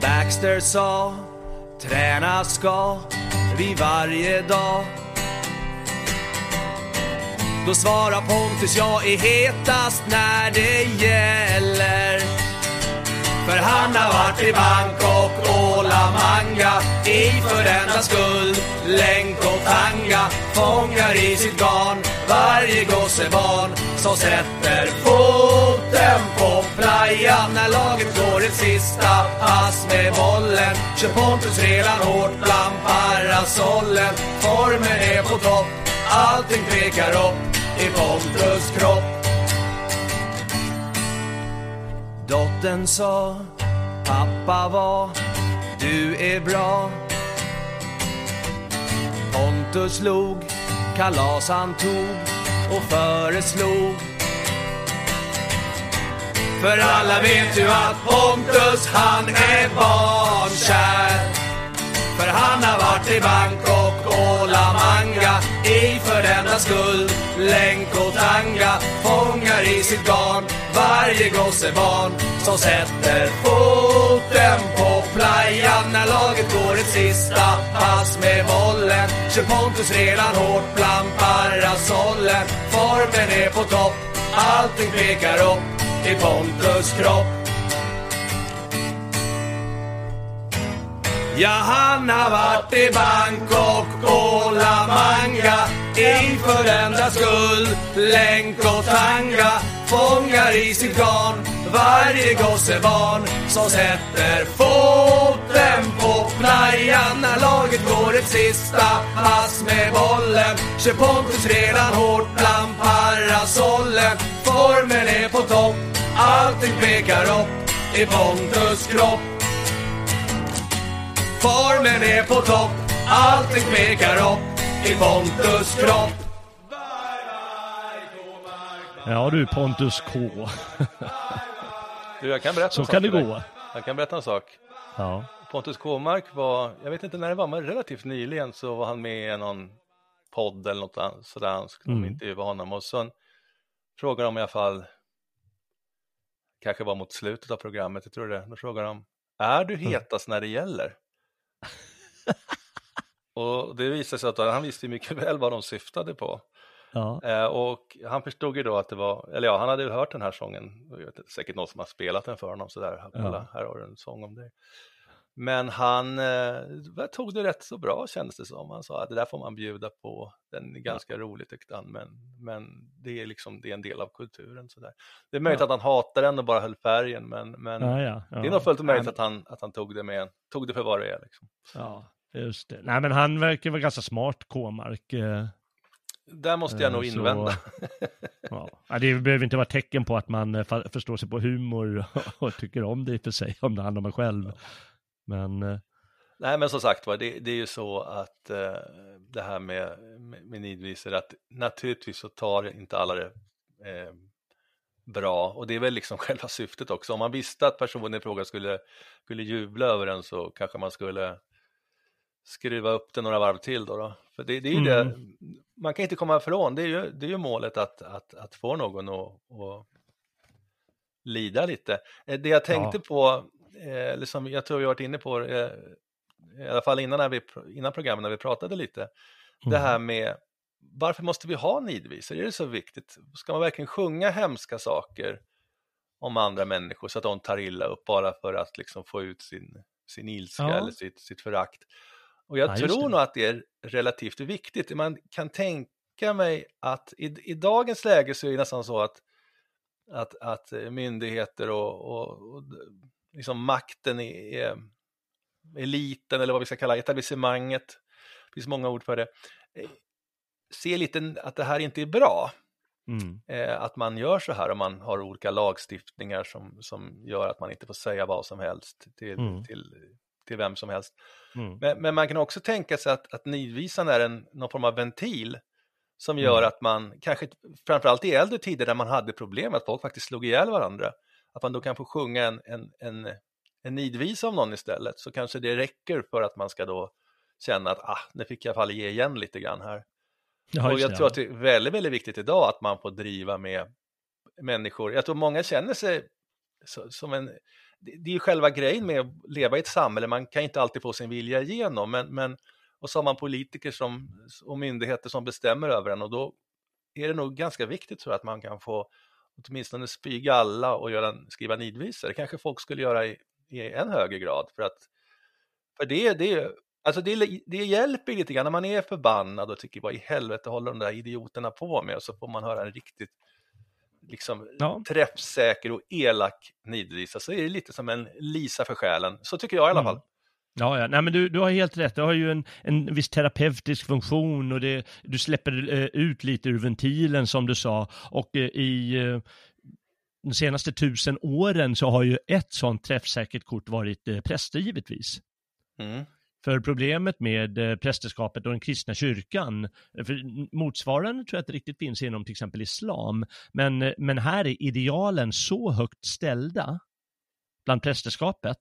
Baxter sa, träna ska vi varje dag. Då svarar Pontus, jag är hetast när det gäller. För han har varit i Bangkok och Manga i för denna skull länk och tanga. Fångar i sitt garn varje gossebarn som sätter foten på playan. När laget går ett sista pass med bollen kör Pontus redan hårt bland parasollen. Formen är på topp allting pekar upp i Pontus kropp Dottern sa, pappa var, du är bra. Pontus log, kalas han tog och föreslog. För alla vet ju att Pontus han är barnkär. För han har varit i Bangkok och La Manga i för denna skull länk och tanga. Fångar i sitt garn varje gossebarn som sätter foten på playan. När laget går ett sista pass med bollen. Kör Pontus redan hårt bland parasollen formen är på topp allting pekar upp i Pontus kropp. Ja, han har varit i Bangkok och La Manga. Inför enda skull länk och tanga. Fångar i sitt garn varje gossebarn som sätter foten på playan när laget går ett sista pass med bollen. Kör Pontus redan hårt bland parasollen. Formen är på topp. Allting pekar upp i Pontus kropp. Formen är på topp Allting pekar upp i Pontus kropp Ja du Pontus K. Du, jag kan berätta Så en sak kan det för dig. gå. Jag kan berätta en sak. Ja. Pontus Kåmark var, jag vet inte när det var, men relativt nyligen så var han med i någon podd eller något annat, sådär, han skulle Mm. mm. intervjua honom och sen frågade de i alla fall, kanske var mot slutet av programmet, jag tror det, då frågade de, är du hetast när det gäller? och det visade sig att han visste ju mycket väl vad de syftade på. Ja. Eh, och han förstod ju då att det var, eller ja, han hade väl hört den här sången, jag vet, säkert någon som har spelat den för honom sådär, kolla, här har du en sång om dig. Men han eh, tog det rätt så bra kändes det som. Han sa att det där får man bjuda på, den är ganska rolig tyckte han, men, men det är liksom det är en del av kulturen. Sådär. Det är möjligt Ja. att han hatar den och bara höll färgen, men, men Ja, ja, ja. det är nog fullt möjligt att han, att han tog det med, tog det för vad det är. Liksom. Ja, just det. Nej, men han verkar vara ganska smart, K-mark. eh, Där måste jag eh, nog så- invända. Ja. Ja, det behöver inte vara tecken på att man eh, förstår sig på humor och tycker om det i och för sig, om det handlar om en själv. Men eh, Nej, men som sagt var, det, det är ju så att eh, det här med, med, med nidvisor, att naturligtvis så tar inte alla det eh, bra och det är väl liksom själva syftet också. Om man visste att personen i fråga skulle, skulle jubla över den så kanske man skulle skruva upp det några varv till då. då. För det, det är ju det, man kan inte komma ifrån, det är ju, det är ju målet att, att, att få någon att, att lida lite. Eh, Det jag tänkte på, eh, eller som jag tror vi har varit inne på, eh, i alla fall innan, när vi, innan programmet när vi pratade lite, det här med varför måste vi ha nidvisor? Är det så viktigt? Ska man verkligen sjunga hemska saker om andra människor så att de tar illa upp bara för att liksom få ut sin, sin ilska Ja. eller sitt, sitt förakt? Och jag Ja, tror nog att det är relativt viktigt. Man kan tänka mig att i, i dagens läge så är det nästan så att, att, att eh, myndigheter och, och, och liksom makten är, är eliten eller vad vi ska kalla etablissemanget, det finns många ord för det, eh, ser lite att det här inte är bra. mm, Eh, att man gör så här om man har olika lagstiftningar som, som gör att man inte får säga vad som helst till, Mm. till, till vem som helst. mm, Men, men man kan också tänka sig att, att nidvisan är en, någon form av ventil som gör Mm. att man, kanske framförallt i äldre tider där man hade problem att folk faktiskt slog ihjäl varandra, att man då kan få sjunga en, en, en, en nidvisa om någon istället, så kanske det räcker för att man ska då känna att ah, nu fick jag i alla fall ge igen lite grann här. ja, och jag det, tror att det är väldigt, väldigt viktigt idag att man får driva med människor. Jag tror många känner sig som en... Det det är ju själva grejen med att leva i ett samhälle, man kan inte alltid få sin vilja igenom, men, men och så har man politiker som, och myndigheter som bestämmer över en och då är det nog ganska viktigt tror jag att man kan få åtminstone spyga alla och göra, skriva nidvisor. Det kanske folk skulle göra i, i en högre grad för att för det, det, alltså det, det hjälper lite grann när man är förbannad och tycker vad i helvete håller de där idioterna på med och så får man höra en riktigt liksom Ja. träffsäker och elak nidvisa så är det lite som en Lisa för själen. Så tycker jag i alla Mm. fall. Ja, ja. Nej, men du, du har helt rätt. Det har ju en, en viss terapeutisk funktion och det, du släpper eh, ut lite ur ventilen som du sa. Och eh, i eh, de senaste tusen åren så har ju ett sånt träffsäkert kort varit eh, präster givetvis. Mm. För problemet med eh, prästerskapet och den kristna kyrkan, eh, för motsvarande tror jag inte riktigt finns inom till exempel islam, men, eh, men här är idealen så högt ställda bland prästerskapet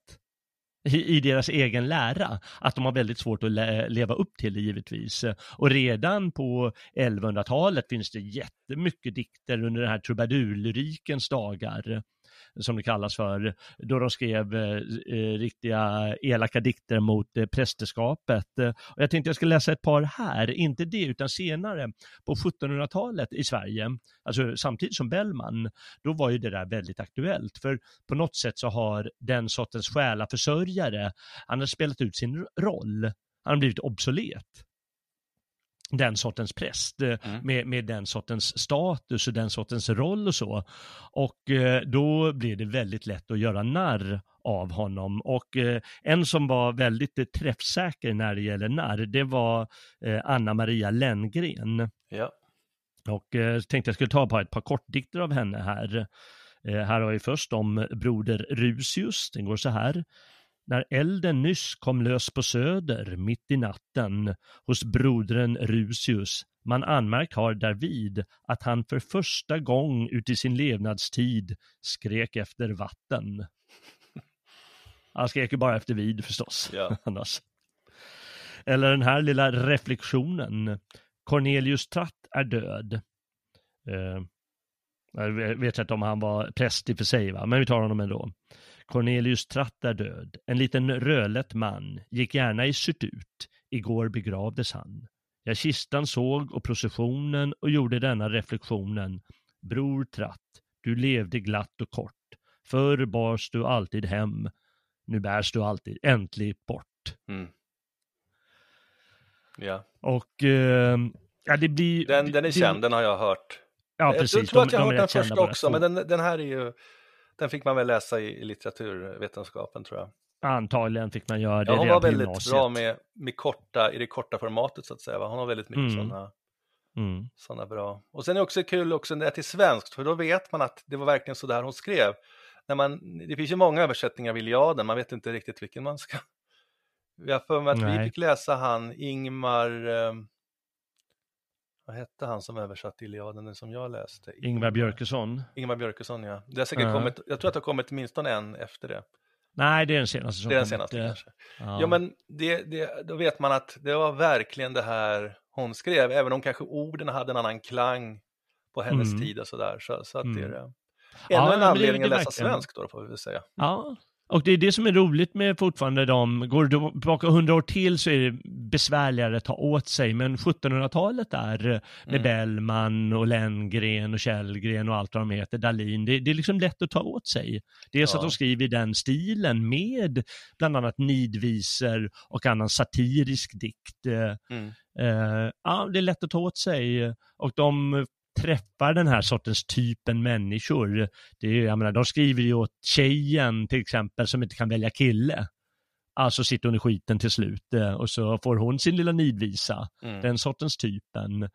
i, i deras egen lära, att de har väldigt svårt att le, leva upp till det givetvis. Och redan på 1100-talet finns det jättemycket dikter under den här trubadurlyrikens dagar, som det kallas för, då de skrev eh, eh, riktiga elaka dikter mot eh, prästerskapet. Och jag tänkte jag ska läsa ett par här, inte det utan senare på 1700-talet i Sverige, alltså samtidigt som Bellman, då var ju det där väldigt aktuellt. För på något sätt så har den sortens själaförsörjare, han har spelat ut sin roll, han har blivit obsolet den sortens präst eh, Mm. med, med den sortens status och den sortens roll och så. Och eh, då blir det väldigt lätt att göra narr av honom. Och eh, en som var väldigt eh, träffsäker när det gäller narr, det var Anna Maria Lenngren. Ja. Och tänkte jag skulle ta bara ett par kortdikter av henne här. Här har vi först om broder Rusius, den går så här. När elden nyss kom lös på söder mitt i natten hos brodern Rusius man anmärkt har därvid att han för första gång ut i sin levnadstid skrek efter vatten. Han skrek ju bara efter vid förstås. Ja. Annars. Eller den här lilla reflektionen. Cornelius Tratt är död. Eh, jag vet inte om han var präst i och för sig, va? men vi tar honom ändå. Cornelius Tratt är död. En liten rödlätt man, gick gärna i surt ut. Igår begravdes han. Jag kistan såg och processionen och gjorde denna reflektionen. Bror Tratt, du levde glatt och kort. Förr bars du alltid hem. Nu bärs du alltid äntligen bort. Mm. Ja, Och eh, ja, det blir... den, den är det, känd, den har jag hört. Ja, precis. Jag tror att jag har hört den första också, men den, den här är ju, den fick man väl läsa i, i litteraturvetenskapen tror jag. Antagligen fick man göra det Ja, hon var väldigt bra med, med korta, i det korta formatet så att säga. Va? Hon har väldigt mycket Mm. sådana Mm. såna bra. Och sen är det också kul också när det är till svenskt, för då vet man att det var verkligen så där hon skrev. När man, det finns ju många översättningar av Iliaden, man vet inte riktigt vilken man ska... Vi har för mig att vi Nej. fick läsa han Ingmar... Vad hette han som översatte Iliaden, den som jag läste? Ingvar Björkesson. Ingmar Björkesson, ja. Det har säkert Ja. kommit, jag tror att det har kommit minst en efter det. Nej, det är den senaste som Det är den senaste eh, kanske. Ja. Ja, men det, det, då vet man att det var verkligen det här hon skrev, även om kanske orden hade en annan klang på hennes Mm. tid och sådär. Så, så att det är Mm. det. Ännu Ja, en anledning att läsa verkligen- svenskt då, får vi väl säga. Ja, och det är det som är roligt med fortfarande de, går du tillbaka hundra år till så är det besvärligare att ta åt sig, men 1700-talet där med Mm. Bellman och Lenngren och Källgren och allt vad de heter, Dalin, det, det är liksom lätt att ta åt sig. Dels att Ja. de skriver i den stilen med bland annat nidvisor och annan satirisk dikt. Mm. Eh, ja, det är lätt att ta åt sig och de träffar den här sortens typen människor. Det är, jag menar, de skriver ju åt tjejen till exempel som inte kan välja kille. Alltså sitter hon i skiten till slut eh, och så får hon sin lilla nidvisa. Mm. Den sortens typen.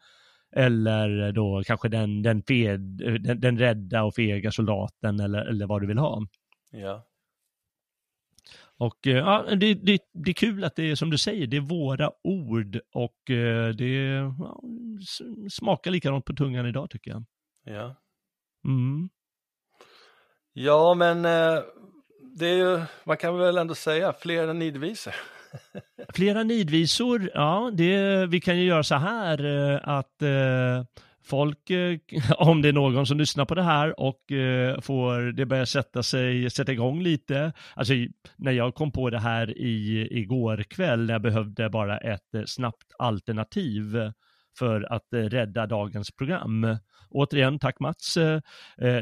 Eller då kanske den, den, fed, den, den rädda och fega soldaten eller, eller vad du vill ha. Ja. Och eh, ja, det, det, det är kul att det är som du säger, det är våra ord och eh, det ja, smakar likadant på tungan idag tycker jag. Ja. Mm. ja, men eh, det är ju, man kan väl ändå säga, fler än nidvisor. Flera nidvisor, ja, det, vi kan ju göra så här att eh, folk, eh, om det är någon som lyssnar på det här och eh, får det börja sätta sig, sätta igång lite. Alltså när jag kom på det här i, igår kväll när jag behövde bara ett eh, snabbt alternativ för att rädda dagens program. Återigen, tack Mats.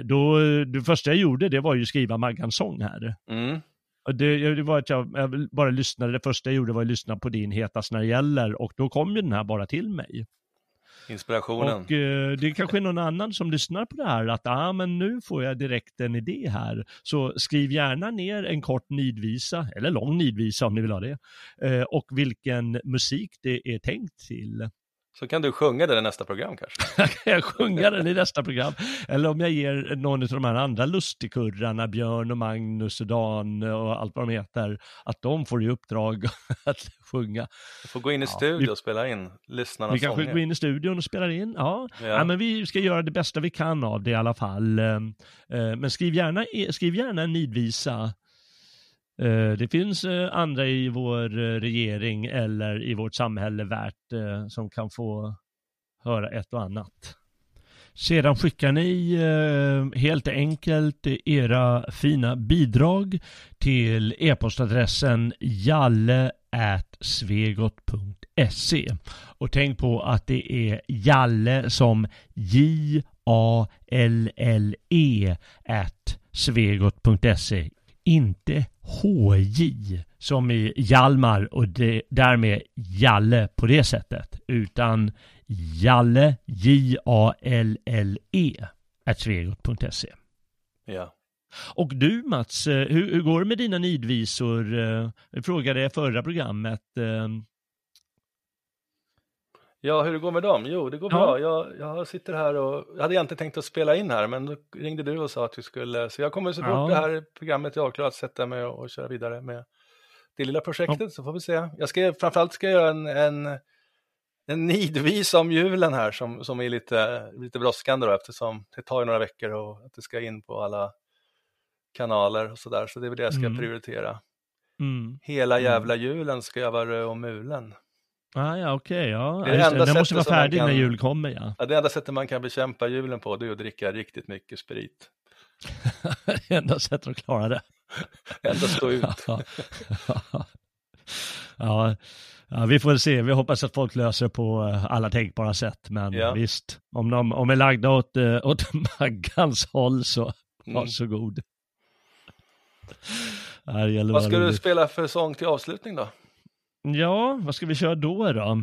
Då, det första jag gjorde det var ju skriva Maggans sång här. Mm. Det, det var att jag, jag bara lyssnade, det första jag gjorde var att lyssna på din Hetast när det gäller och då kom ju den här bara till mig. Inspirationen. Och eh, det kanske är någon annan som lyssnar på det här att ah, men nu får jag direkt en idé här. Så skriv gärna ner en kort nidvisa, eller lång nidvisa om ni vill ha det, eh, och vilken musik det är tänkt till. Så kan du sjunga det i nästa program kanske? kan jag sjunga den i nästa program. Eller om jag ger någon av de här andra lustigkurrarna, Björn och Magnus och Dan och allt vad de heter, att de får i uppdrag att sjunga. Du får gå in i Ja, studio vi- och spela in lyssnarnas Vi kanske går in i studion och spelar in. Ja. Ja. Ja. men vi ska göra det bästa vi kan av det i alla fall. Eh, eh, Men skriv gärna, skriv gärna en nidvisa. Eh, det finns eh, andra i vår eh, regering eller i vårt samhälle värt som kan få höra ett och annat. Sedan skickar ni helt enkelt era fina bidrag till e-postadressen jalle@svegot.se och tänk på att det är Jalle som J-A-L-L-E at svegot.se inte HJ som i Hjalmar och det, därmed Jalle på det sättet utan Jalle J-A-L-L-E svegot.se Ja. och du Mats, eh, hur, hur går det med dina nidvisor? Eh, Jag frågade i förra programmet. Ja, hur det går med dem? Jo, det går Ja. bra. Jag, jag sitter här och jag hade egentligen tänkt att spela in här, men då ringde du och sa att vi skulle, så jag kommer så fort Ja. det här programmet är avklarat sätta mig och, och köra vidare med det lilla projektet, så får vi se. Jag ska, framförallt ska jag göra en, en, en nidvisa om julen här som, som är lite, lite brådskande då, eftersom det tar ju några veckor och att det ska in på alla kanaler och sådär, så det är väl det jag ska Mm. prioritera. Mm. Hela Mm. jävla julen ska jag vara röd och mulen. Ah, ja, okej. Ja. Det Ja, det det. enda Den måste vara färdig när kan- jul kommer, ja. Ja, det enda sättet man kan bekämpa julen på det är att dricka riktigt mycket sprit. det enda sättet att klara det. Ändå stå ut. ja. ja. ja, vi får se. Vi hoppas att folk löser på eh, alla tänkbara sätt. Men Ja. visst, om de om är lagda åt, eh, åt Maggans håll så Mm. varsågod. Det Vad ska du spela för sång till avslutning då? Ja, vad ska vi köra då då?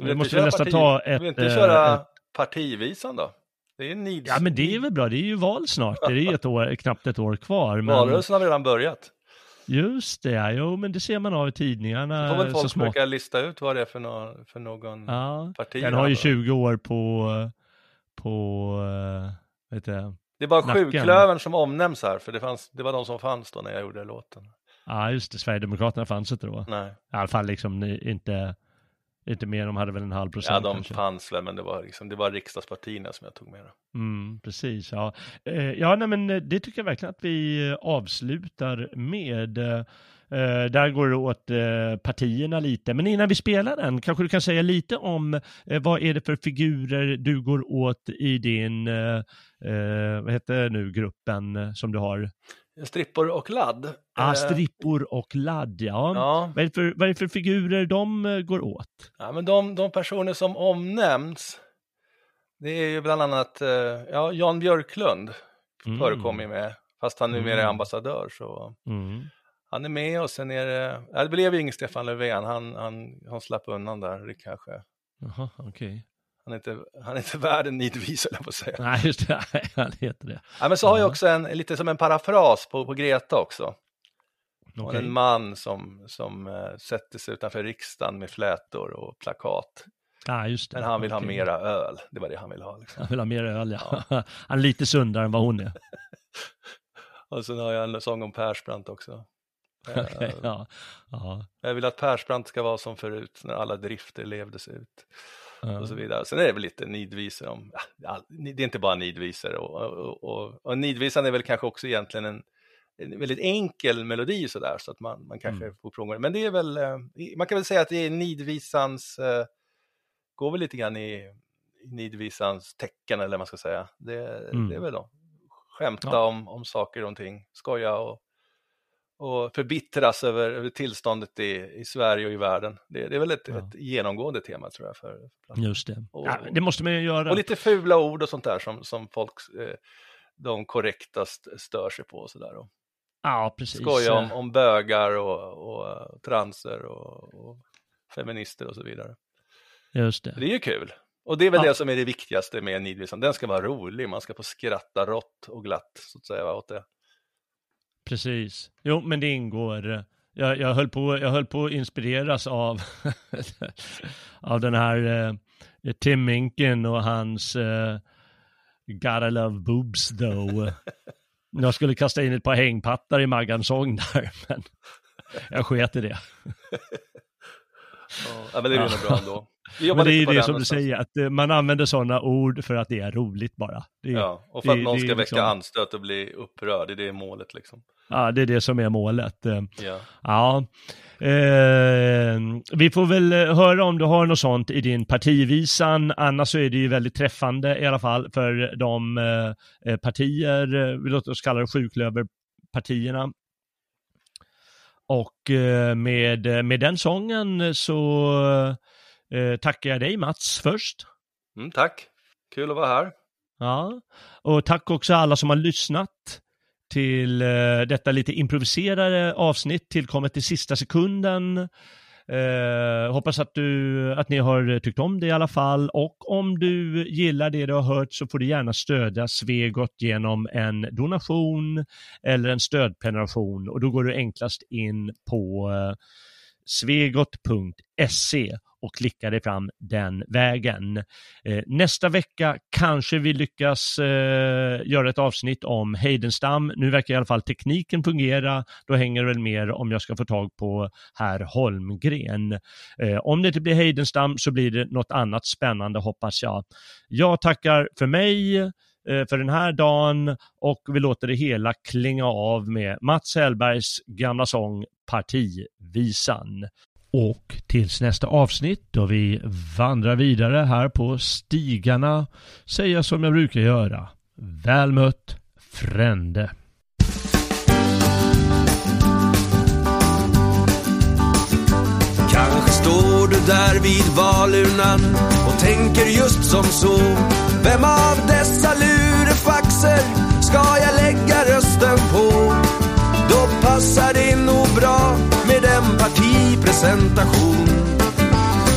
Vi inte måste nästan parti- ta Vill ett... inte eh, köra ett- partivisan då? Det är nids... Ja men det är väl bra, det är ju val snart. Det är ju ett år, knappt ett år kvar. Men Valrörelsen har redan börjat. just det, jo men det ser man av i tidningarna Då får väl folk försöka lista ut vad det är för, nå- för någon Ja, parti. den har ju då. 20 år på, på, eh, vet du, Det är bara nacken. sjuklövern som omnämns här, för det, fanns, det var de som fanns då när jag gjorde låten. Ja just det, Sverigedemokraterna fanns inte då. Nej, I alla fall liksom inte, inte mer, de hade väl en halv procent ja de kanske. fanns väl, men det var, liksom, det var riksdagspartierna som jag tog med. Mm, precis, ja. Eh, ja, nej, men eh, det tycker jag verkligen att vi eh, avslutar med. Eh, där går det åt eh, partierna lite, men innan vi spelar den, kanske du kan säga lite om eh, vad är det för figurer du går åt i din, vad heter nu gruppen som du har? Strippor och ladd. Ah, Eh, strippor och ladd, ja. Ja, Vad, är det för, vad är för figurer de eh, går åt? Ja, men de, de personer som omnämns, det är ju bland annat eh, ja, Jan Björklund Mm. förekommer med, fast han numera är Mm. ambassadör. Så Mm. han är med och sen är det, ja, det blev ju ingen Stefan Löfven, han, han, han slapp undan där, kanske. Jaha, okej. Han är inte, han är inte värd en nidvis, jag på att säga. Nej, just det, Nej, han heter det. Ja, men så har jag Ja. också en, lite som en parafras på, på Greta också. Okej. En man som, som eh, sätter sig utanför riksdagen med flätor och plakat. Ja, just det. Men han vill ha Okej. mera öl, det var det han ville ha. Liksom. Han vill ha mer öl, ja. Han är lite sundare än vad hon är. Och sen har jag en sång om Persbrandt också. Eh, Okej, ja. Ja, Jag vill att Persbrandt ska vara som förut, när alla drifter levdes ut. Ja. Och så vidare. Sen är det väl lite nidvisor om, ja, det är inte bara nidvisor. Och, och, och, och nidvisan är väl kanske också egentligen en, en väldigt enkel melodi sådär, så att man, man kanske Mm. får provgång. Men det är väl, eh, man kan väl säga att det är nidvisans, eh, går väl lite grann i, i nidvisans tecken, eller vad man ska säga. Det, Mm. det är väl då, skämta Ja. om, om saker och ting, skoja och, och förbittras över, över tillståndet i, i Sverige och i världen. Det, det är väl ett, Ja. ett genomgående tema tror jag. För, för Just det. Och- Ja, det måste man ju göra. och lite fula ord och sånt där som, som folk, eh, de korrektast stör sig på och sådär. Och Ja, precis. skoja om, om bögar och, och eh, transer och, och feminister och så vidare. Just det. Det är ju kul. Och det är väl Ja. det som är det viktigaste med nidvisan. Den ska vara rolig, man ska få skratta rått och glatt så att säga åt det. Precis. Jo, men det ingår. Jag, jag, höll, på, jag höll på att inspireras av, av den här eh, Tim Minken och hans eh, Gotta Love Boobs though. Jag skulle kasta in ett par hängpattar i Maggans sång där, men jag sket i det. Ja, men det är nog bra ändå. Men det är ju det som du säger, att eh, man använder sådana ord för att det är roligt bara. Är, ja. Ja, och för att det- någon ska väcka liksom- anstöt och bli upprörd, det är det målet liksom. det är det som är målet. Eh, Ja. Ja, eh, vi får väl höra om du har något sånt i din partivisan. Annars så är det ju väldigt träffande i alla fall för de eh, eh, partier, eh, vi låter oss kalla det sjuklöverpartierna. Och eh, med, med den sången så eh, tackar jag dig Mats först. Mm, tack, kul att vara här. Ja, och tack också alla som har lyssnat till eh, detta lite improviserade avsnitt tillkommet i sista sekunden. Eh, hoppas att, du, att ni har tyckt om det i alla fall och om du gillar det du har hört så får du gärna stödja Svegot genom en donation eller en stödprenumeration och då går du enklast in på eh, svegot.se och klicka dig fram den vägen. Eh, nästa vecka kanske vi lyckas eh, göra ett avsnitt om Heidenstam. Nu verkar i alla fall tekniken fungera. Då hänger det väl mer om jag ska få tag på herr Holmgren. Eh, om det inte blir Heidenstam så blir det något annat spännande hoppas jag. Jag tackar för mig för den här dagen och vi låter det hela klinga av med Mats Hellbergs gamla sång Partivisan. Och tills nästa avsnitt då vi vandrar vidare här på stigarna säger jag som jag brukar göra. Väl mött Frände. Kanske står du där vid valurnan och tänker just som så. Vem av dessa lurefaxer ska jag lägga rösten på? Passar det nog bra med en partipresentation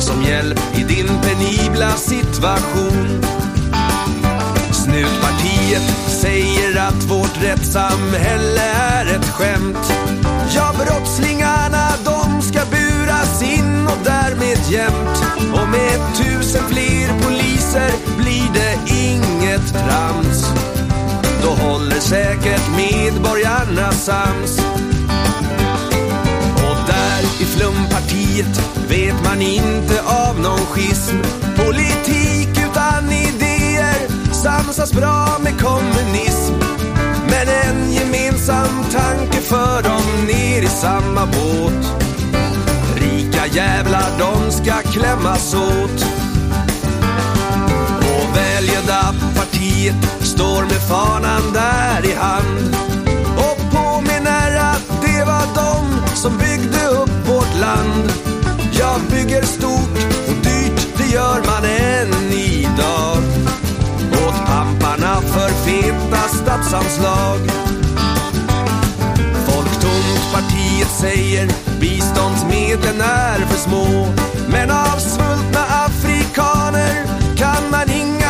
som hjälp i din penibla situation. Snutpartiet säger att vårt rättssamhälle är ett skämt. Ja, brottslingarna de ska buras in och därmed jämt. Och med tusen fler poliser blir det inget trams. Då håller säkert medborgarna sams. Och där i flumpartiet vet man inte av någon schism. Politik utan idéer samsas bra med kommunism. Men en gemensam tanke för dem ner i samma båt. Rika jävlar, de ska klämmas åt. Och välgödda partiet står med fanan där i hand. Och påminner att det var de som byggde upp vårt land. Jag bygger stort och dyrt, det gör man än idag. Åt pamparna för feta statsanslag. Folktomt partiet säger biståndsmedlen är för små. Men av svultna afrikaner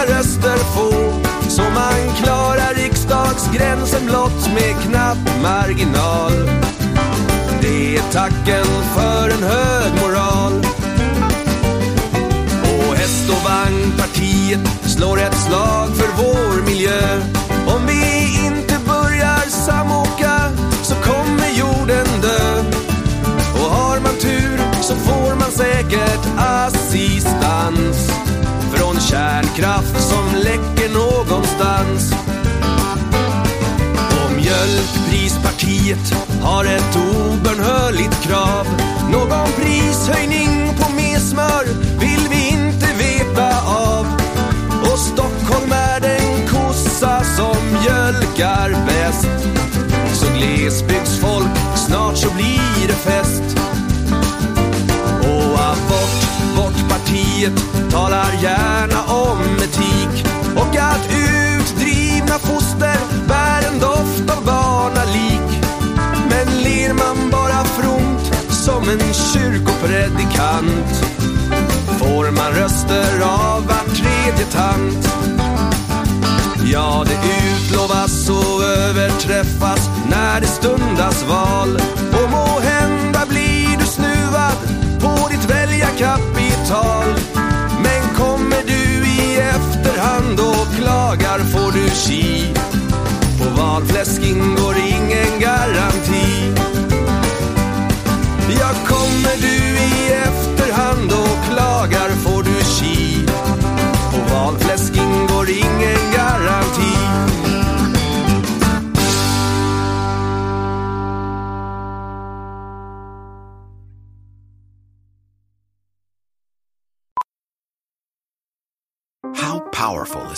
inga röster få. Så man klarar riksdagsgränsen blott med knapp marginal. Det är tacken för en hög moral. Och häst och vagnpartiet slår ett slag för vår miljö. Om vi inte börjar samåka så kommer jorden dö. Och har man tur så får man säkert assistans kärnkraft som läcker någonstans. Och mjölkprispartiet har ett obönhörligt krav. Någon prishöjning på mer smör vill vi inte veta av. Och Stockholm är den kossa som mjölkar bäst. Så glesbygdsfolk, snart så blir det fest. Partiet talar gärna om etik. Och att utdrivna foster bär en doft av barnalik. Men ler man bara fromt som en kyrkopredikant får man röster av var tredje tant. Ja, det utlovas och överträffas när det stundas val. Och må hända blir du snuvad på ditt väljarkapital. Men kommer du i efterhand och klagar får du ki. På valfläsk ingår ingen garanti. Ja, kommer du i efterhand och klagar får du ki. På valfläsk ingår ingen garanti.